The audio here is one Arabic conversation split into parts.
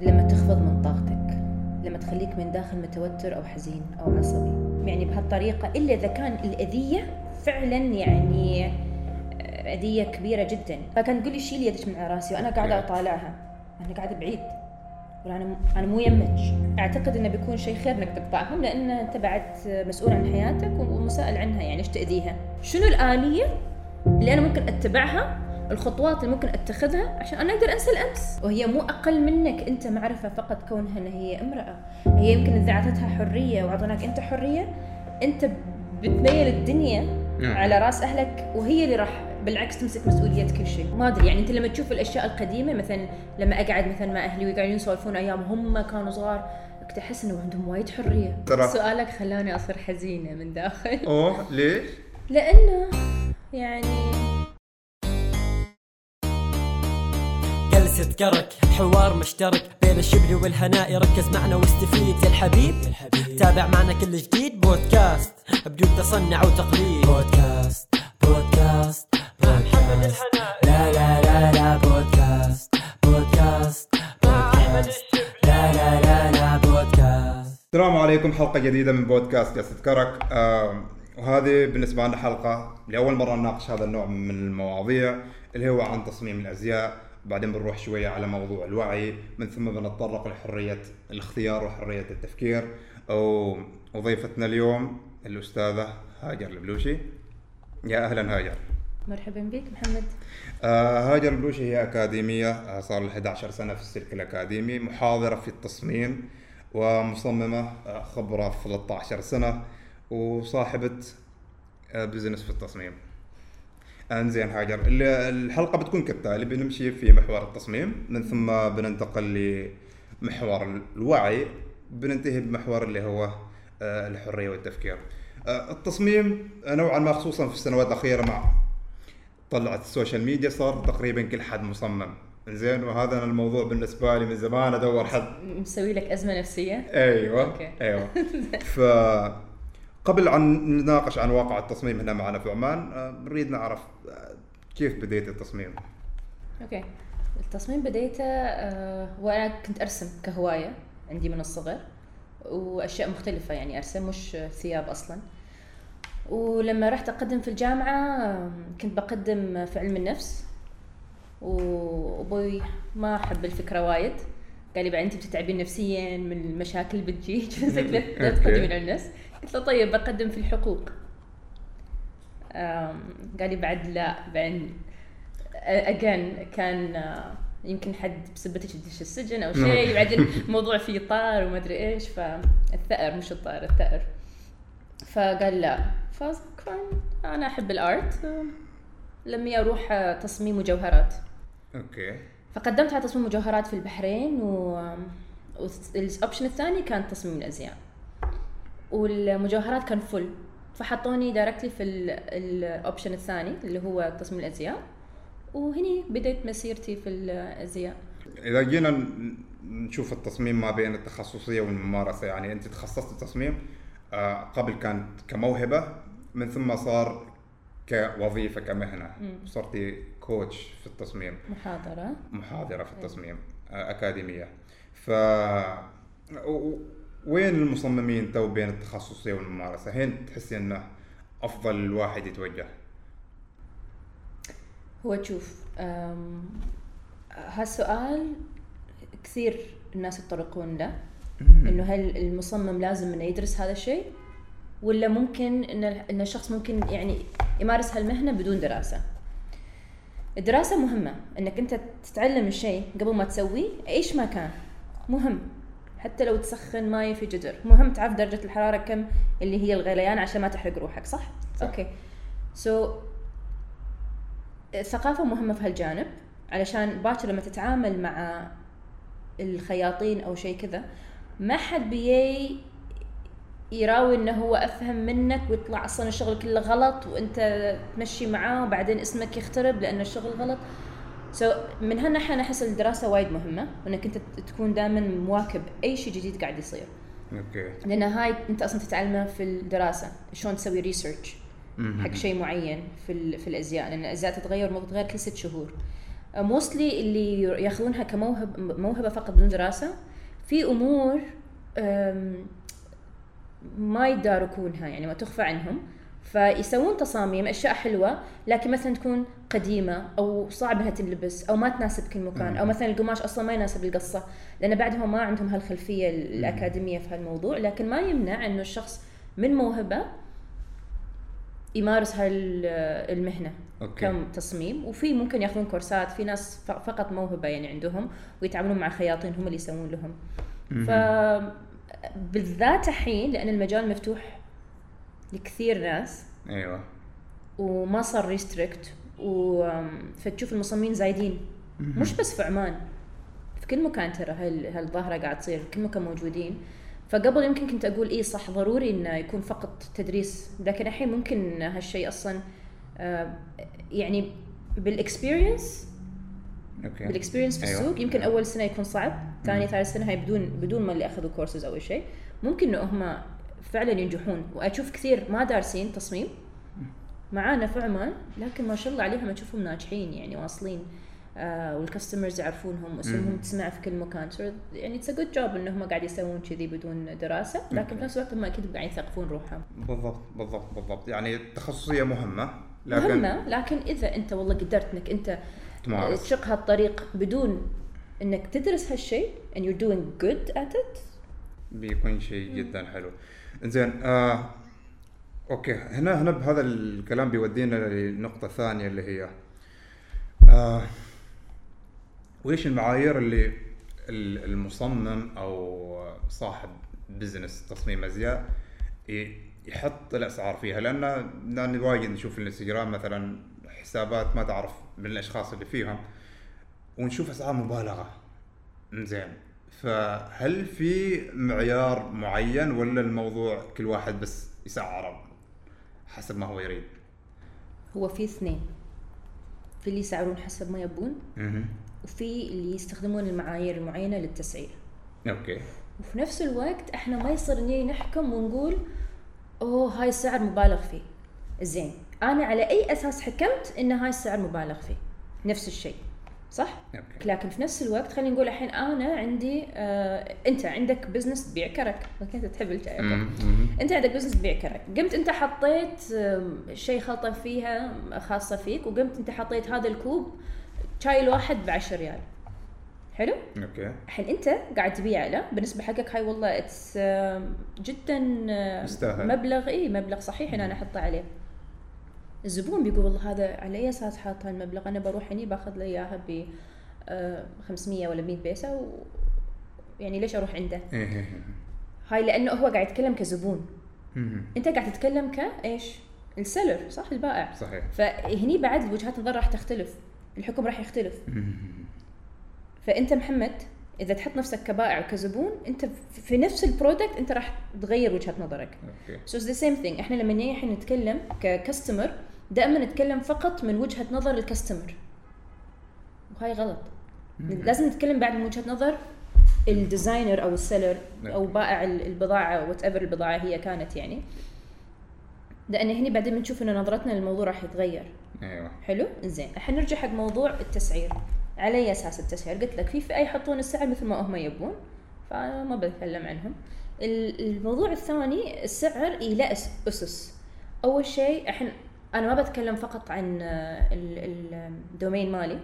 لما تخفض من طاقتك لما تخليك من داخل متوتر أو حزين أو عصبي. يعني بهالطريقة إلا إذا كان الأذية فعلا يعني آه، أذية كبيرة جدا. فكانت تقول لي شيلي يدك من على رأسي وأنا قاعدة أطالعها. أنا قاعدة بعيد. أنا أنا مو يمك. أعتقد إنه بيكون شيء خير إنك تقطعهم لأن أنت بعد مسؤول عن حياتك ومسائل عنها يعني إيش تأذيها. شنو الآلية اللي أنا ممكن أتبعها الخطوات اللي ممكن أتخذها عشان أنا أقدر أنسى الأمس. وهي مو أقل منك أنت معرفة فقط كونها إن هي امرأة. هي يمكن اذا اعطتها حرية واعطيناك أنت حرية. أنت بتميل الدنيا نعم. على رأس أهلك وهي اللي راح بالعكس تمسك مسؤولية كل شيء. ما أدري يعني أنت لما تشوف الأشياء القديمة مثلا لما أقعد مثلا مع أهلي ويقعدون يسولفون أيام هم كانوا صغار كنت أحس إنه عندهم وايد حرية. ترى. سؤالك خلاني أصير حزينة من داخل. أوه ليش؟ لأنه يعني جلسة كرك حوار مشترك بين الشبل والهناء. ركز معنا واستفيد يا الحبيب تابع معنا كل جديد. بودكاست بدون تصنع وتقليد. بودكاست بودكاست بودكاست. لا لا لا لا بودكاست بودكاست بودكاست. لا لا لا لا بودكاست. السلام عليكم. حلقة جديدة من بودكاست جلسة كرك آم، وهذه بالنسبة لنا حلقة لأول مرة نناقش هذا النوع من المواضيع اللي هو عن تصميم الأزياء. بعدين بنروح شوية على موضوع الوعي من ثم بنتطرق لحرية الاختيار وحرية التفكير. وضيفتنا اليوم الأستاذة هاجر البلوشي. يا أهلا هاجر. مرحبا بك محمد. آه، هاجر البلوشي هي أكاديمية آه، صار لها 11 سنة في السلك الأكاديمي محاضرة في التصميم ومصممة آه، خبرة في 13 سنة وصاحبة آه، business في التصميم. انزين هاجر ال- الحلقة بتكون كالتالي بنمشي في محور التصميم من ثم بننتقل لمحور الوعي بننتهي بمحور اللي هو آه، الحرية والتفكير. آه، التصميم آه، نوعا ما خصوصا في السنوات الأخيرة مع طلعت ال social media صار تقريبا كل حد مصمم. زين وهذا أنا الموضوع بالنسبة لي من زمان أدور حد. مسوي لك أزمة نفسية؟ أيوه أوكي. أيوه. ف قبل عن نناقش عن واقع التصميم هنا معنا في عمان آه، نريد نعرف آه، كيف بديت التصميم؟ أوكي. التصميم بديته آه، وأنا كنت أرسم كهواية عندي من الصغر وأشياء مختلفة يعني أرسم مش ثياب أصلا. ولما رحت أقدم في الجامعة آه، كنت بقدم في علم النفس وأبوي ما حب الفكرة وايد. قال لي بعد انت بتتعبين نفسيا من المشاكل اللي بتجيك لا أوكي. تقدمين علم النفس. قلت له طيب بقدم في الحقوق. قال لي بعد لا بعدين اجين كان يمكن حد بسبتك يدش السجن أو شيء بعدين الموضوع فيه طار وما أدري إيش فالثأر مش الطار الثأر. فقال لا. أنا أحب ال art آه، أمي أروح آه، تصميم مجوهرات. أوكي. فقدمت على تصميم مجوهرات في البحرين و وال option الثاني كان تصميم الأزياء. والمجوهرات كان full فحطوني directly في ال option الثاني اللي هو تصميم الأزياء. وهني بديت مسيرتي في الأزياء. إذا جينا نشوف التصميم ما بين التخصصية والممارسة يعني أنت تخصصت تصميم آه، قبل كانت كموهبة من ثم صار كوظيفة كمهنة. صرتي كوتش في التصميم. محاضرة. محاضرة في التصميم آه، أكاديمية. ف و- وين المصممين تو بين التخصصيه والممارسة؟ هين تحسي إنه أفضل الواحد يتوجه؟ هو تشوف هالسؤال كثير الناس يتطرقون له إنه هل المصمم لازم إنه يدرس هذا الشيء ولا ممكن إن إن الشخص ممكن يعني يمارس هالمهنة بدون دراسة الدراسة مهمة إنك أنت تتعلم الشيء قبل ما تسويه إيش ما كان مهم حتى لو تسخن ماي في جدر. مهم تعرف درجة الحرارة كم اللي هي الغليان عشان ما تحرق روحك صح, صح. أوكي. so so, الثقافة مهمة في هالجانب علشان باكر لما تتعامل مع الخياطين أو شيء كذا ما حد بيي يراوي إنه هو أفهم منك ويطلع أصلا الشغل كله غلط وأنت تمشي معاه وبعدين اسمك يخترب لأن الشغل غلط. so so, من هالناحيه أنا احس الدراسة وايد مهمة وإنك أنت تكون دائما مواكب أي شيء جديد قاعد يصير. أوكي. لأن هاي أنت أصلا تتعلمه في الدراسة شلون تسوي research حق شيء معين في ال- في الأزياء لأن الأزياء تتغير مو تتغير كل ست شهور. موستلي اللي يأخذونها كموهبه موهبة فقط بدون دراسة. في أمور أم، ما يداركونها يعني ما تخفى عنهم. فيسوون تصاميم أشياء حلوة لكن مثلا تكون قديمة أو صعب انها تنلبس أو ما تناسب كل مكان أو مثلا القماش أصلا ما يناسب القصة لأن بعدهم ما عندهم هالخلفية الأكاديمية في هالموضوع لكن ما يمنع إنه الشخص من موهبة يمارس هالمهنه أوكي. كم تصميم. وفي ممكن ياخذون كورسات في ناس فقط موهبة يعني عندهم ويتعاملون مع خياطين هم اللي يسوون لهم. ف بالذات الحين لأن المجال مفتوح لكثير ناس. أيوه. وما صار restrict و فتشوف المصممين زايدين. مش بس في عمان. في كل مكان ترى هال- هالظاهرة قاعد تصير. في كل مكان موجودين. فقبل يمكن كنت أقول إيه صح ضروري إنه يكون فقط تدريس. لكن الحين ممكن هالشيء أصلا يعني بالاكسبيرينس أوكي. بال experience في أيوة. السوق يمكن أول سنة يكون صعب. ثاني ثالث سنة هاي بدون بدون ما اللي أخذوا كورسز أو شيء. ممكن إنه هم فعلا ينجحون. وأشوف كثير ما دارسين تصميم. معانا في عمان لكن ما شاء الله عليهم أشوفهم ناجحين يعني واصلين. آه وال customers يعرفونهم واسمهم تسمع في كل مكان. So يعني it's good job إنهم قاعد يسوون كذي بدون دراسة لكن في نفس الوقت هم أكيد قاعد يثقفون روحهم. بالضبط بالضبط بالضبط. يعني التخصصيه مهمة لكن مهمة لكن إذا أنت والله قدرت إنك أنت تمارس. تشق هالطريق بدون إنك تدرس هالشيء and you're doing good at it بيكون شيء جدا حلو. إنزين آه أوكي. هنا هنا بهذا الكلام بيودينا لنقطة ثانية اللي هي آه وإيش المعايير اللي ال- المصمم أو صاحب بزنس تصميم أزياء يحط الأسعار فيها؟ لأن لأن وايد نشوف الانستغرام مثلا حسابات ما تعرف من الأشخاص اللي فيها ونشوف أسعار مبالغة. زين فهل في معيار معين ولا الموضوع كل واحد بس يسعره حسب ما هو يريد؟ هو في اثنين. في اللي يسعرون حسب ما يبون وفي اللي يستخدمون المعايير المعينة للتسعير. أوكي. وفي نفس الوقت إحنا ما يصير نجي نحكم ونقول أوه هاي السعر مبالغ فيه. زين. أنا على أي أساس حكمت إن هاي السعر مبالغ فيه؟ نفس الشيء. صح؟ أوكي. لكن في نفس الوقت خلينا نقول الحين أنا عندي آه أنت عندك business تبيع كرك. أنت تحب أوكي. مم. أنت عندك business تبيع كرك. قمت أنت حطيت شيء خلطة فيها خاصة فيك وقمت أنت حطيت هذا الكوب شاي الواحد ب 10 ريال. حلو؟ أوكي. الحين أنت قاعد تبيع له. بالنسبة حقك هاي والله it's جدا آه، يستاهل. مبلغ اي مبلغ صحيح إن أنا أحطه عليه. الزبون بيقول والله هذا على أي أساس حاط هالمبلغ أنا بروح هني باخذ لي إياها ب آه، 500 ولا 100 بيسة و يعني ليش أروح عنده؟ إيه إيه إيه. هاي لأنه هو قاعد يتكلم كزبون. أنت قاعد تتكلم كايش ال seller صح؟ البائع. صحيح. فهني بعد وجهات النظر راح تختلف. الحكم راح يختلف. فأنت محمد إذا تحط نفسك كبائع وكزبون أنت في نفس ال product أنت راح تغير وجهه نظرك. أوكي. so the same thing إحنا لما نيجي الحين نتكلم ك customer دائما نتكلم فقط من وجهة نظر ال customer. وهاي غلط. لازم نتكلم بعد من وجهة نظر ال designer أو ال seller أو بائع ال- البضاعة whatever البضاعة هي كانت يعني. لأن هنا بعدين بنشوف إنه نظرتنا للموضوع راح يتغير. أيوه. حلو؟ زين الحين نرجع حق موضوع التسعير. على اي أساس التسعير؟ قلت لك في فئة يحطون السعر مثل ما هم يبون. فانا ما بتكلم عنهم. ال- الموضوع الثاني السعر إيه له أسس. أول شيء الحين أنا ما بتكلم فقط عن آه، ال- ال- ال domain مالي.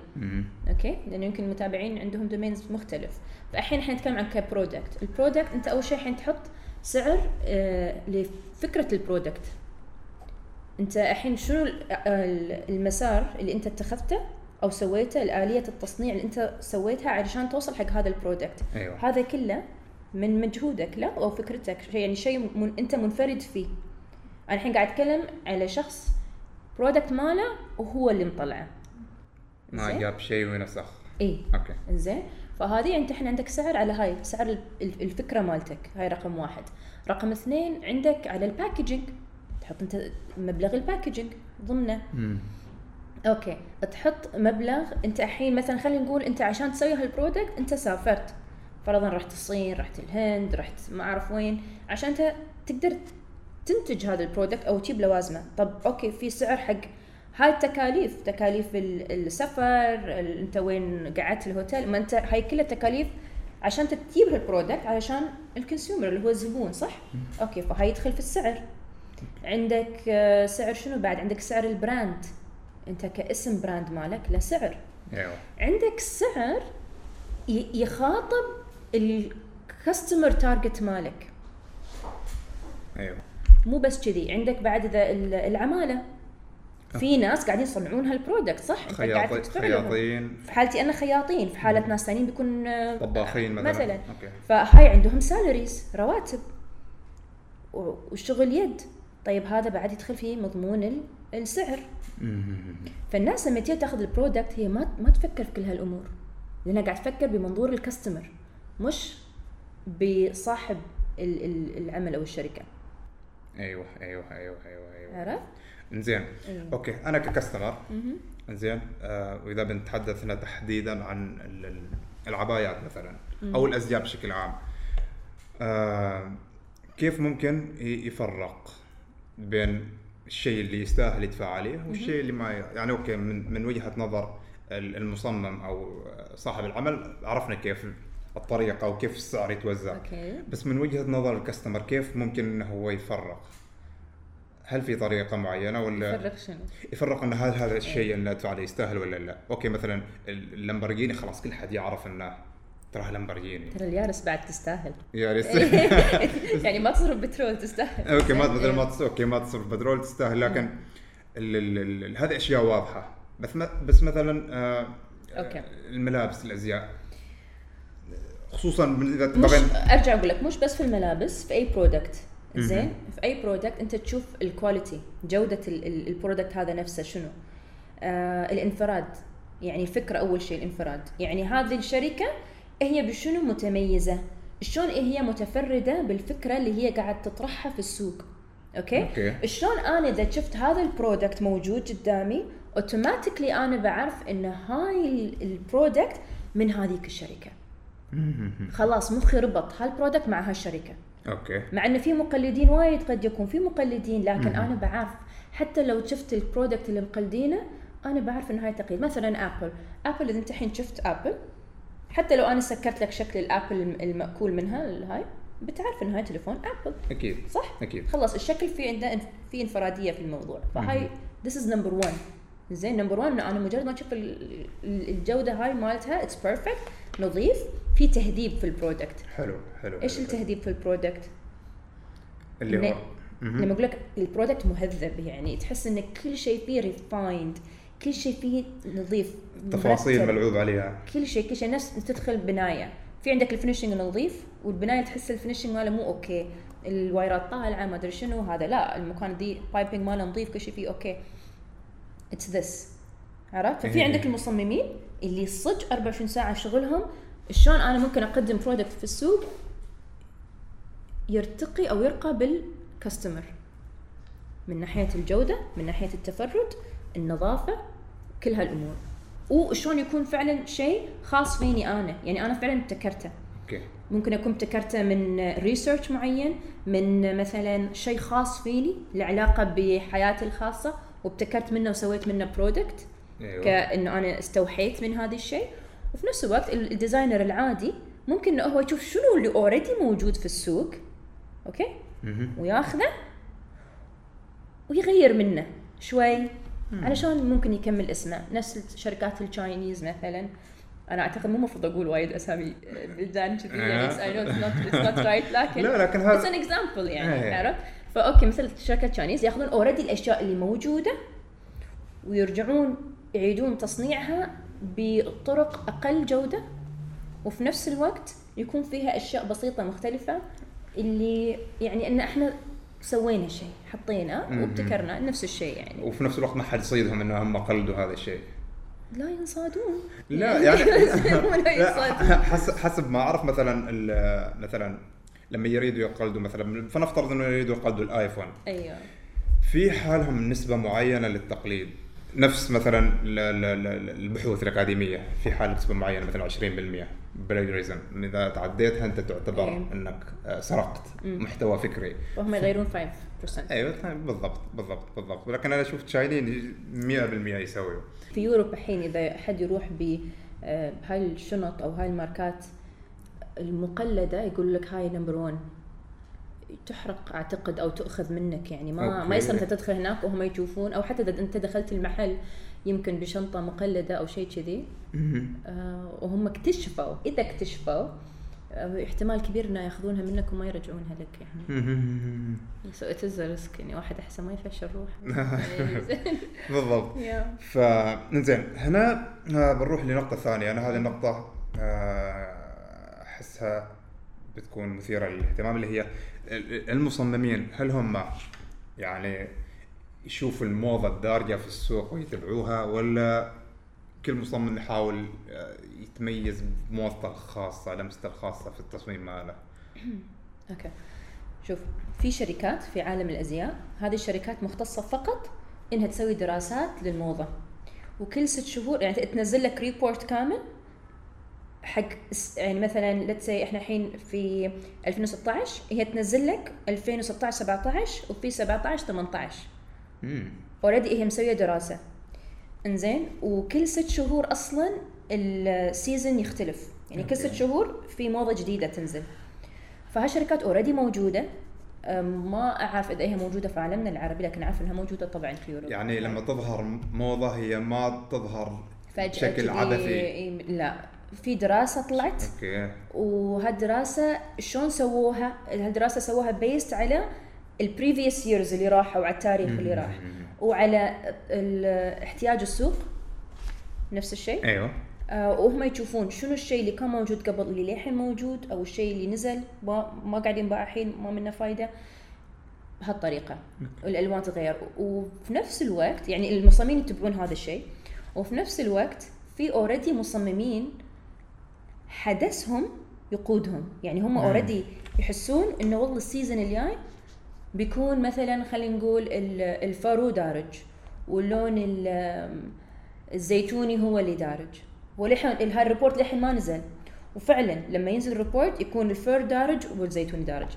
أوكي؟ لأنه يمكن المتابعين عندهم domains مختلف. فالحين إحنا نتكلم عن ك product ال product أنت أول شيء الحين تحط سعر آه لفكرة product أنت الحين شنو ال- المسار اللي أنت اتخذته أو سويته الآلية التصنيع اللي أنت سويتها علشان توصل حق هذا ال product أيوه. هذا كله من مجهودك لا أو فكرتك. يعني شيء من أنت منفرد فيه. أنا الحين قاعد أتكلم على شخص product ماله وهو اللي مطلعه. ما؟ جاب شيء ونسخ إي. أوكي. زين. فهذه أنت الحين عندك سعر على هاي سعر ال- ال- الفكرة مالتك هاي رقم واحد. رقم اثنين عندك على ال packaging تحط أنت مبلغ ال packaging ضمنه. مم. okay. تحط مبلغ أنت الحين مثلا خلينا نقول أنت عشان تسوي هال product أنت سافرت. فرضا رحت الصين رحت الهند رحت ما أعرف وين. عشان أنت تقدر تنتج هذا ال product أو تجيب لوازمه. طب okay في سعر حق. هاي التكاليف تكاليف ال- السفر ال- أنت وين قعدت الهوتيل ما أنت هاي كلها تكاليف عشان تجيب هال product علشان ال consumer اللي هو الزبون صح؟ okay فهاي يدخل في السعر. عندك آه، سعر شنو بعد؟ عندك سعر ال brand. أنت كاسم brand مالك له سعر. أيوه. عندك سعر يخاطب ال customer target مالك. أيوه. مو بس كذي عندك بعد ال- العمالة. في ناس قاعدين يصنعون هال product صح؟ خياطي خياطين. في حالتي أنا خياطين في حالة ناس ثانيين بيكون آه، طباخين مثلا. مثلا. okay. فهاي عندهم salaries رواتب. و- والشغل يد. طيب هذا بعد يدخل في مضمون ال- السعر. فالناس لما تيجي تاخذ ال product هي ما ما تفكر في كل هالأمور. لأنها قاعد تفكر بمنظور ال customer مش بصاحب ال- ال- العمل أو الشركة. أيوه أيوه أيوه أيوه أيوه. عرفت؟ انزين أيوه. okay أنا ك customer انزين آه وإذا بنتحدث هنا تحديدا عن ال- ال- العبايات مثلا أو الأزياء بشكل عام آه كيف ممكن يفرق بين الشيء اللي يستاهل يدفع عليه والشيء اللي ما يعني okay من من وجهة نظر ال- المصمم أو صاحب العمل عرفنا كيف الطريقة وكيف السعر يتوزع okay بس من وجهة نظر ال customer كيف ممكن إنه هو يفرق؟ هل في طريقة معينة ولا فرق شنو؟ يفرق إن هل هذا الشيء اللي ادفع عليه يستاهل ولا لا؟ okay مثلا اللامبرجيني خلاص كل حد يعرف إنه ترى لامبرجيني ترى اليارس بعد تستاهل يا ريت يعني ما تصرف بترول تستاهل okay ما مثلا ما تص... okay ما تصرف بترول تستاهل لكن. ال... ال... هذه أشياء واضحة بس. بس مثلا آه... okay. الملابس الأزياء خصوصا من اذا طبعا أرجع أقول لك مش بس في الملابس في أي product زين؟ في أي product أنت تشوف ال quality جودة ال- ال- product هذا نفسه شنو؟ آه الانفراد. يعني الفكرة أول شيء الانفراد. يعني هذه الشركة هي بشنو متميزة؟ شلون هي متفردة بالفكرة اللي هي قاعد تطرحها في السوق. okay؟ okay. شلون أنا إذا شفت هذا ال product موجود قدامي automatically أنا بعرف إن هاي ال- product من هذيك الشركة. خلاص مخي ربط. هال product مع هالشركة؟ okay. مع ان في مقلدين وايد قد يكون في مقلدين لكن أنا بعرف حتى لو شفت ال product اللي مقلدينه أنا بعرف ان هاي تقليد. مثلا Apple Apple إذا أنت الحين شفت Apple حتى لو أنا سكرت لك شكل ال Apple الم- المأكول منها الهاي بتعرف ان هاي تليفون Apple أكيد. صح؟ أكيد. خلاص الشكل في عنده في انفرادية في الموضوع. فهاي this is number 1 زين number 1 أنا مجرد ما أشوف ال- ال- الجودة هاي مالتها it's perfect نظيف. في تهذيب في ال product. حلو حلو. إيش حلو. التهذيب في ال product؟ اللي هو؟ لما أقول لك ال product مهذب يعني تحس إن كل شيء فيه refined كل شيء فيه نظيف تفاصيل. ملعوب عليها. كل شيء كل شيء. نفس تدخل بناية. في عندك ال finishing نظيف والبناية تحس ال finishing ماله مو okay. الوايرات طالعة ما أدري شنو هذا لا. المكان دي piping ماله نظيف كل شيء فيه okay. it's this عرفت؟ ففي إيه. عندك المصممين اللي صدق 24 ساعة شغلهم شلون أنا ممكن أقدم product في السوق يرتقي أو يرقى بال customer من ناحية الجودة من ناحية التفرد النظافة كل هالأمور. وشلون يكون فعلا شيء خاص فيني أنا؟ يعني أنا فعلا ابتكرته. okay. ممكن أكون ابتكرته من research معين من مثلا شيء خاص فيني له علاقه بحياتي الخاصة وابتكرت منه وسويت منه product أيوه. كأنه أنا استوحيت من هذا الشيء. وفي نفس الوقت ال- designer العادي ممكن إنه هو يشوف شنو اللي already موجود في السوق okay. وياخذه ويغير منه شوي علشان ممكن يكمل اسمه نفس الشركات ال Chinese مثلا أنا أعتقد مو المفروض أقول وايد أسامي بلدان كذي يعني. I know it's not right لكن لا، لكن هذا- it's an example يعني إيه. عرفت ف okay مثل شركة Chinese يأخذون already الأشياء اللي موجودة ويرجعون يعيدون تصنيعها بطرق أقل جودة وفي نفس الوقت يكون فيها أشياء بسيطة مختلفة اللي يعني إن إحنا سوينا شيء حطينا. وابتكرنا نفس الشيء يعني. وفي نفس الوقت ما حد يصيدهم إنه هم قلدوا هذا الشيء. لا ينصادون. لا يعني لا، ينصادون. حسب حسب ما أعرف مثلا مثلا لما يريدوا يقلدوا مثلا فنفترض إنه يريدوا يقلدوا الآيفون. أيوه. في حالهم نسبة معينة للتقليد. نفس مثلا ال- ال- ال- البحوث الأكاديمية في حالة نسبة معينة مثلا 20% plagiarism إذا تعديتها أنت تعتبر إيه. إنك آه، سرقت محتوى فكري. وهم يغيرون 5% أيوه طيب، بالضبط بالضبط بالضبط. لكن أنا شفت شايلين 100% يسويوا. في Europe الحين إذا حد يروح ب آه، هاي الشنط أو هاي الماركات المقلدة يقول لك هاي number 1 تحرق أعتقد أو تؤخذ منك يعني. ما okay. ما يصير أنت تدخل هناك وهم يشوفون أو حتى إذا أنت دخلت المحل يمكن بشنطة مقلدة أو شيء كذي. آه وهم اكتشفوا إذا اكتشفوا آه احتمال كبير إنه يأخذونها منك وما يرجعونها لك يعني. so it is risk يعني واحد أحسن ما يفشل روح بالضبط. يا. فنزين هنا آه، بنروح لنقطة ثانية. أنا هذه النقطة آه، أحسها بتكون مثيرة للاهتمام اللي هي المصممين هل هم يعني يشوفوا الموضة الدارجة في السوق ويتبعوها ولا كل مصمم يحاول آه، يتميز بموضته الخاصة لمسته الخاصة في التصميم ماله؟ okay. شوف في شركات في عالم الأزياء هذه الشركات مختصة فقط إنها تسوي دراسات للموضة. وكل ست شهور يعني تنزل لك report كامل حق يعني مثلا say إحنا الحين في 2016 هي تنزل لك 2016 17 وفي 17 18 already هي مسوية دراسة. إنزين؟ وكل ست شهور أصلا ال season يختلف. يعني كل ست. شهور في موضة جديدة تنزل. فهالشركات already موجودة. ما أعرف إذا هي موجودة في عالمنا العربي لكن أعرف إنها موجودة طبعا في أوروبا. يعني لما تظهر موضة هي ما تظهر فجأة بشكل عبثي. لا. في دراسة طلعت. okay. وهالدراسة شلون سووها؟ هالدراسة سووها based على ال previous years اللي راحوا على التاريخ اللي راح. وعلى احتياج السوق. نفس الشيء. أيوه. آه وهم يشوفون شنو الشيء اللي كان موجود قبل اللي للحين موجود أو الشيء اللي نزل. ما, ما قاعد ينباع الحين ما منه فايدة. بهالطريقة. الألوان تتغير. وفي نفس الوقت يعني المصممين يتبعون هذا الشيء. وفي نفس الوقت في already مصممين حدثهم يقودهم. يعني هم already يحسون إنه والله ال season الجاي بيكون مثلا خلينا نقول ال- الفير دارج واللون ال- الزيتوني هو اللي دارج. ولحين هال report لحين ما نزل. وفعلا لما ينزل ال report يكون الفير دارج والزيتوني دارج.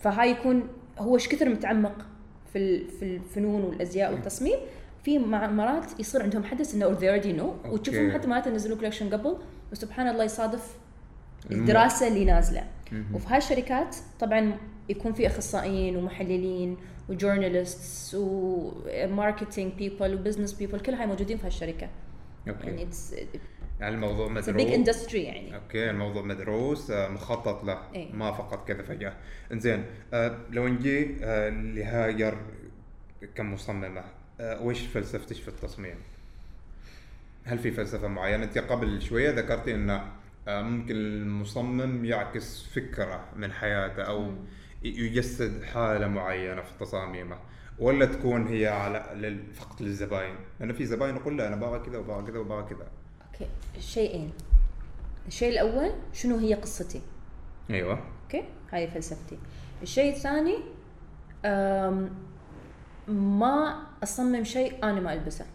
فهاي يكون هو إيش كثر متعمق في في الفنون والأزياء والتصميم. في مرات يصير عندهم حدث إنه they already know. وتشوفهم. حتى مرات ينزلوا collection قبل وسبحان الله يصادف الدراسة اللي نازلة. وفي هالشركات طبعا يكون في أخصائيين ومحللين و journalists و marketing people و business people كل هاي موجودين في هالشركه okay. يعني يعني الموضوع big مدروس. industry يعني. okay الموضوع مدروس آه، مخطط له. إيه. ما فقط كذا فجأة. إنزين آه، لو نجي آه، لهاجر كمصممة وش فلسفتك في التصميم؟ هل في فلسفة معينة؟ أنت قبل شوية ذكرتي انه ممكن المصمم يعكس فكرة من حياته أو يجسد حالة معينة في تصاميمه ولا تكون هي على فقط للزباين؟ لأنه في زباين يقول لا أنا باغى كذا وباغى كذا وباغى كذا. أوكي شيئين. الشيء الأول شنو هي قصتي؟ أيوه. okay هذه فلسفتي. الشيء الثاني ما أصمم شيء أنا ما ألبسه.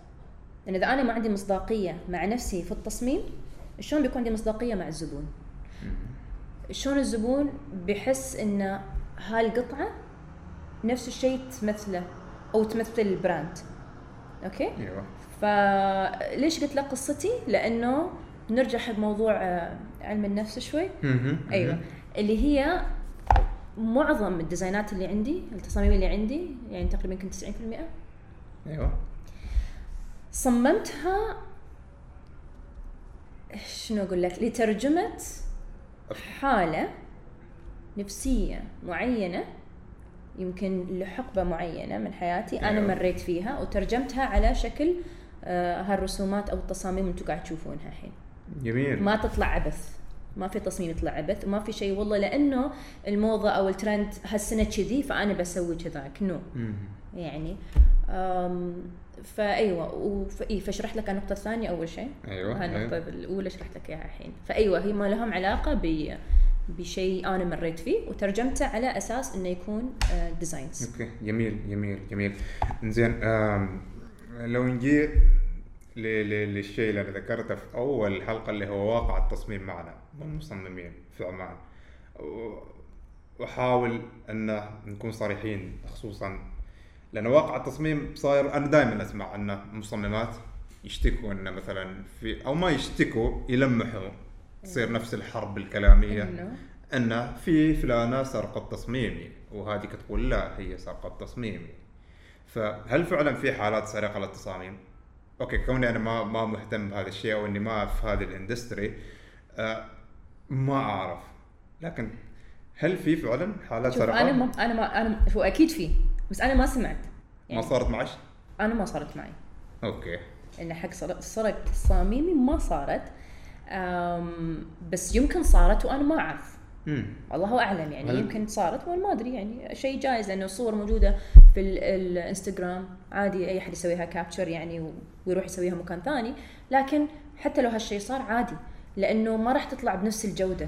لأن إذا أنا ما عندي مصداقية مع نفسي في التصميم شلون بيكون عندي مصداقية مع الزبون؟ شلون الزبون بيحس إن هالقطعه نفس الشيء تمثله أو تمثل ال brand؟ okay؟ أيوه. فليش قلت لك قصتي؟ لأنه نرجع حق موضوع آه، علم النفس شوي. أيوه. اللي هي معظم الديزاينات اللي عندي التصاميم اللي عندي يعني تقريبا يمكن 90% أيوه. صممتها شنو أقول لك لترجمة حالة نفسية معينة يمكن لحقبة معينة من حياتي أنا أيوة. مريت فيها وترجمتها على شكل آه، هالرسومات أو التصاميم اللي أنتم قاعد تشوفونها الحين جميل ما تطلع عبث ما في تصميم يطلع عبث وما في شيء والله لأنه الموضة أو الترند هالسنة كذي فأنا بسوي كذاك no. يعني فايوه وف... إيه فشرحت لك النقطة الثانية أول شيء. أيوه هالنقطه أيوة. الأولى شرحت لك إياها الحين. فايوه هي ما لهم علاقة ب بشيء أنا مريت فيه وترجمته على أساس إنه يكون designs أوكي جميل جميل جميل. زين لو نجي للشيء اللي أنا ذكرته في أول حلقة اللي هو واقع التصميم معنا والمصممين في عمان وأحاول ان نكون صريحين خصوصا لأن واقع التصميم صاير أنا دائما أسمع أن مصممات يشتكوا انه مثلا في أو ما يشتكوا يلمحوا تصير نفس الحرب الكلامية إنه؟ أن في فلانة سرقت تصميمي وهذيك تقول لا هي سرقت تصميمي فهل فعلا في حالات سرقة للتصاميم؟ okay كوني أنا ما ما مهتم بهذا الشيء أو أني ما في هذه ال industry آه ما أعرف لكن هل في فعلا حالات سرقة؟ أنا ما أنا ما أنا هو أكيد في بس أنا ما سمعت. ما صارت معك؟ أنا ما صارت معي. okay. إن حق سرق تصاميمي ما صارت. أم بس يمكن صارت وأنا ما أعرف. الله أعلم. يعني هل- يمكن صارت وأنا ما أدري. يعني شيء جايز لأنه الصور موجودة في ال- الإنستغرام. عادي أي أحد يسويها كابتشر يعني ويروح يسويها مكان ثاني. لكن حتى لو هالشيء صار عادي. لأنه ما راح تطلع بنفس الجودة.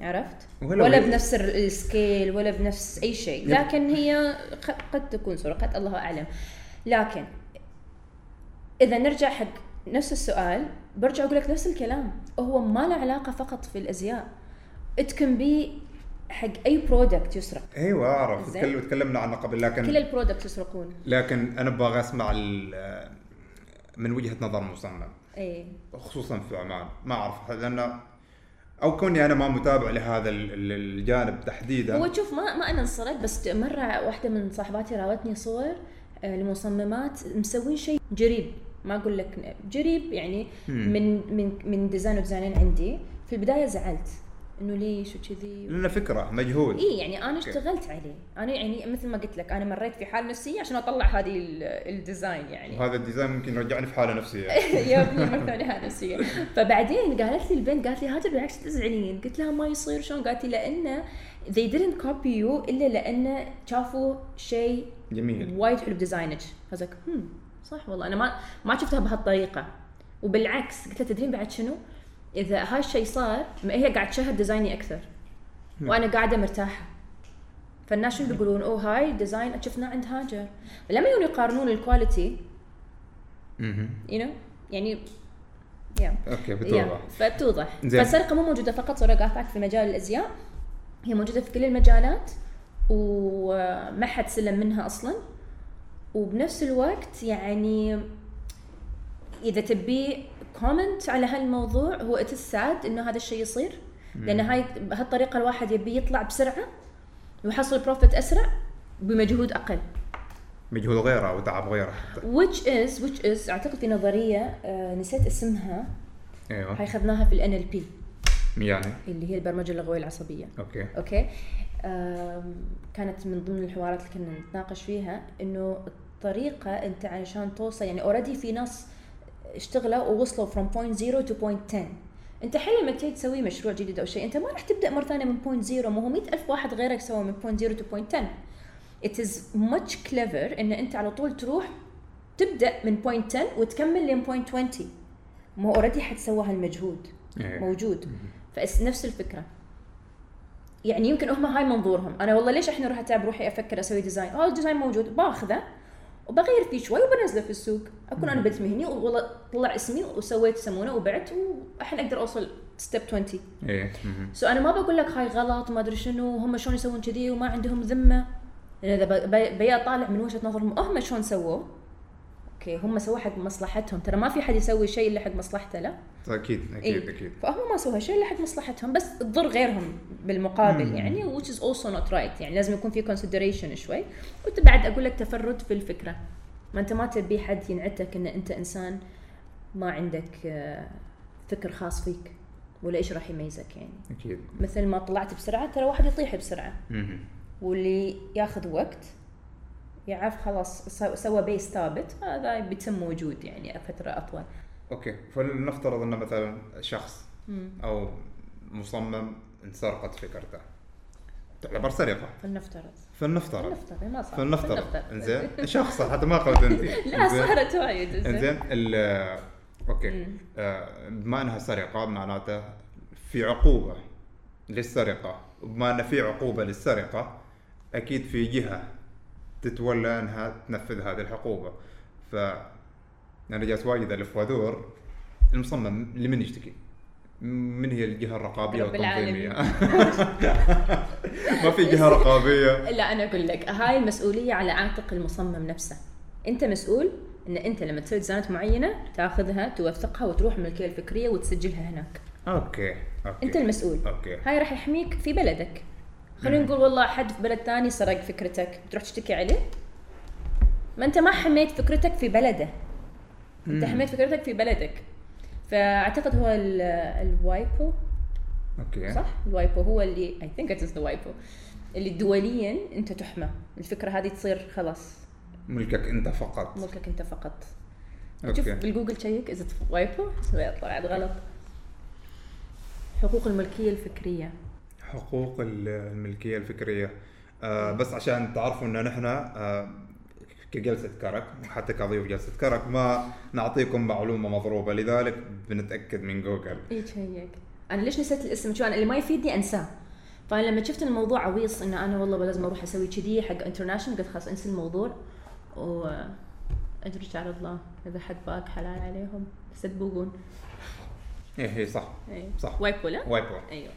عرفت؟ ولا هي- بنفس ال- السكيل ولا بنفس أي شيء. لكن هي قد تكون سرقت الله أعلم. لكن إذا نرجع حق نفس السؤال برجع أقول لك نفس الكلام. هو ما له علاقة فقط في الأزياء. It can be حق أي product يسرق. أيوه أعرف. تكلمنا عنه قبل لكن كل ال product يسرقون. لكن أنا أبغى أسمع من وجهة نظر المصمم اي خصوصا في عمان. ما أعرف لأن أو كوني أنا ما متابع لهذا ال- ال- الجانب تحديدا. هو شوف ما ما أنا أنا صارت بس مرة واحدة من صاحباتي راوتني صور آه، لمصممات مسوين شيء جريب. ما أقول لك جريب يعني. من من من design و designين عندي. في البداية زعلت. إنه ليش وكذي؟ لأنه فكرة مجهود اي يعني أنا. اشتغلت عليه. أنا يعني مثل ما قلت لك أنا مريت في حال نفسية عشان أطلع هذه ال- ال design يعني. وهذا ال design ممكن يرجعني في حالة نفسية. يا ابني مرة ثانية هذا نفسية. فبعدين قالت لي البنت قالت لي هذا بالعكس تزعلين. قلت لها ما يصير. شلون؟ قالت لي لأنه they didn't copy you إلا لأنه شافوا شيء جميل. وايد حلو ب design ك. فزك هم صح والله. أنا ما ما شفتها بهالطريقة. وبالعكس قلت لها تدرين بعد شنو؟ إذا هالشيء صار ما هي قاعد تشهر design ي أكثر. وأنا قاعدة مرتاحة. فالناس شنو بيقولون؟ أوه هاي design شفناه عند هاجر. لما يجون يقارنون ال quality. you know يعني yeah okay بتوضح. yeah فتوضح. فالسرقة مو موجودة فقط سرقات في مجال الأزياء. هي موجودة في كل المجالات وما حد سلم منها أصلا. وبنفس الوقت يعني إذا تبي comment على هالموضوع هو it's sad إنه هذا الشيء يصير. لأن هاي بهالطريقة الواحد يبي يطلع بسرعة ويحصل profit أسرع بمجهود أقل. مجهود غيره وتعب غيره حتى. Which is which is أعتقد في نظرية آه نسيت اسمها. هاي أيوه اخذناها في ال NLP يعني؟ اللي هي البرمجة اللغوية العصبية. okay. okay. كانت من ضمن الحوارات اللي كنا نتناقش فيها إنه الطريقة أنت علشان توصل يعني already في ناس اشتغلوا ووصلوا from point zero to point 10 انت حين لما تيجي تسوي مشروع جديد أو شيء انت ما راح تبدأ مرة ثانية من point zero ما هو 100 ألف واحد غيرك سوى من point zero to point 10 it is much clever إن أنت على طول تروح تبدأ من point 10 وتكمل لين point 20 ما هو already حد سوى هالمجهود. إيه. موجود. فنفس الفكرة. يعني يمكن هم هاي منظورهم. أنا والله ليش الحين أروح أتعب روحي أفكر أسوي design آه ال design موجود. باخذه. وبغير فيه شوي وبنزله في السوق. أكون أنا بنت مهني والله طلع اسمي وسويت يسمونه وبعت والحين أقدر أوصل step 20 إيه. سو أنا ما بقول لك هاي غلط وما أدري شنو. هم شلون يسوون كذي وما عندهم ذمة. لأن إذا بي اطالع من وجهة نظرهم هم شلون سووه okay هم سووه حق مصلحتهم. ترى ما في حد يسوي شيء إلا حق مصلحته لا؟ أكيد أكيد إيه. أكيد. فهم ما سووا شيء إلا حق مصلحتهم بس تضر غيرهم بالمقابل مم. يعني which is also not right. يعني لازم يكون في consideration شوي. وانت بعد أقول لك تفرد في الفكرة. ما أنت ما تبي حد ينعتك إن أنت إنسان ما عندك آه، فكر خاص فيك ولا إيش راح يميزك يعني. أكيد. مثل ما طلعت بسرعة ترى واحد يطيح بسرعة. مهم. واللي ياخذ وقت يعرف خلاص سو- سوى base ثابت هذا بيتم موجود يعني فترة أطول. okay فلنفترض إنه مثلا شخص مم. أو مصمم انسرقت فكرته تعتبر سرقة. فلنفترض. فلنفترض. فلنفترض ما صار. فلنفترض. إنزين شخص حتى ما قلت أنت. لا صارت وايد. إنزين. ال- okay. آه، بما إنها سرقة معناته في عقوبة للسرقة. وبما ان في عقوبة للسرقة أكيد في جهة تتولى أنها تنفذ هذه العقوبه ف أنا جالس وايد الف وادور المصمم لمن يشتكي؟ من هي الجهة الرقابية. والتنظيمية؟ ما في جهة رقابية. لا أنا أقول لك هاي المسؤولية على عاتق المصمم نفسه. أنت مسؤول إن أنت لما تسوي ديزاينات معينة تاخذها توثقها وتروح الملكيه الفكرية وتسجلها هناك. okay okay. أنت المسؤول. أوكي. هاي راح يحميك في بلدك. خلينا نقول والله حد في بلد ثاني سرق فكرتك. تروح تشتكي عليه؟ ما أنت ما حميت فكرتك في بلده. أنت حميت فكرتك في بلدك. فأعتقد هو ال- ال WIPO. okay. صح؟ ال WIPO هو اللي I think it is the WIPO. اللي دوليا أنت تحمى. الفكرة هذه تصير خلاص. ملكك أنت فقط. ملكك أنت فقط. شوف okay بال Google check is WIPO؟ طلعت غلط. حقوق الملكية الفكرية. حقوق ال- الملكية الفكرية. آه بس عشان تعرفوا ان نحن آه كجلسة كرك وحتى كضيوف جلسة كرك ما نعطيكم معلومة مضروبة. لذلك بنتأكد من جوجل. اي شيك. أنا ليش نسيت الاسم؟ شو أنا اللي ما يفيدني أنساه. فانا لما شفت الموضوع عويص ان أنا والله لازم أروح أسوي كذي حق international قلت خلاص انسى الموضوع. و ادرج على الله. إذا حد باق حلال عليهم. بس تبوقون. إيه هي صح. اي صح. WIPO لا WIPO أيوه.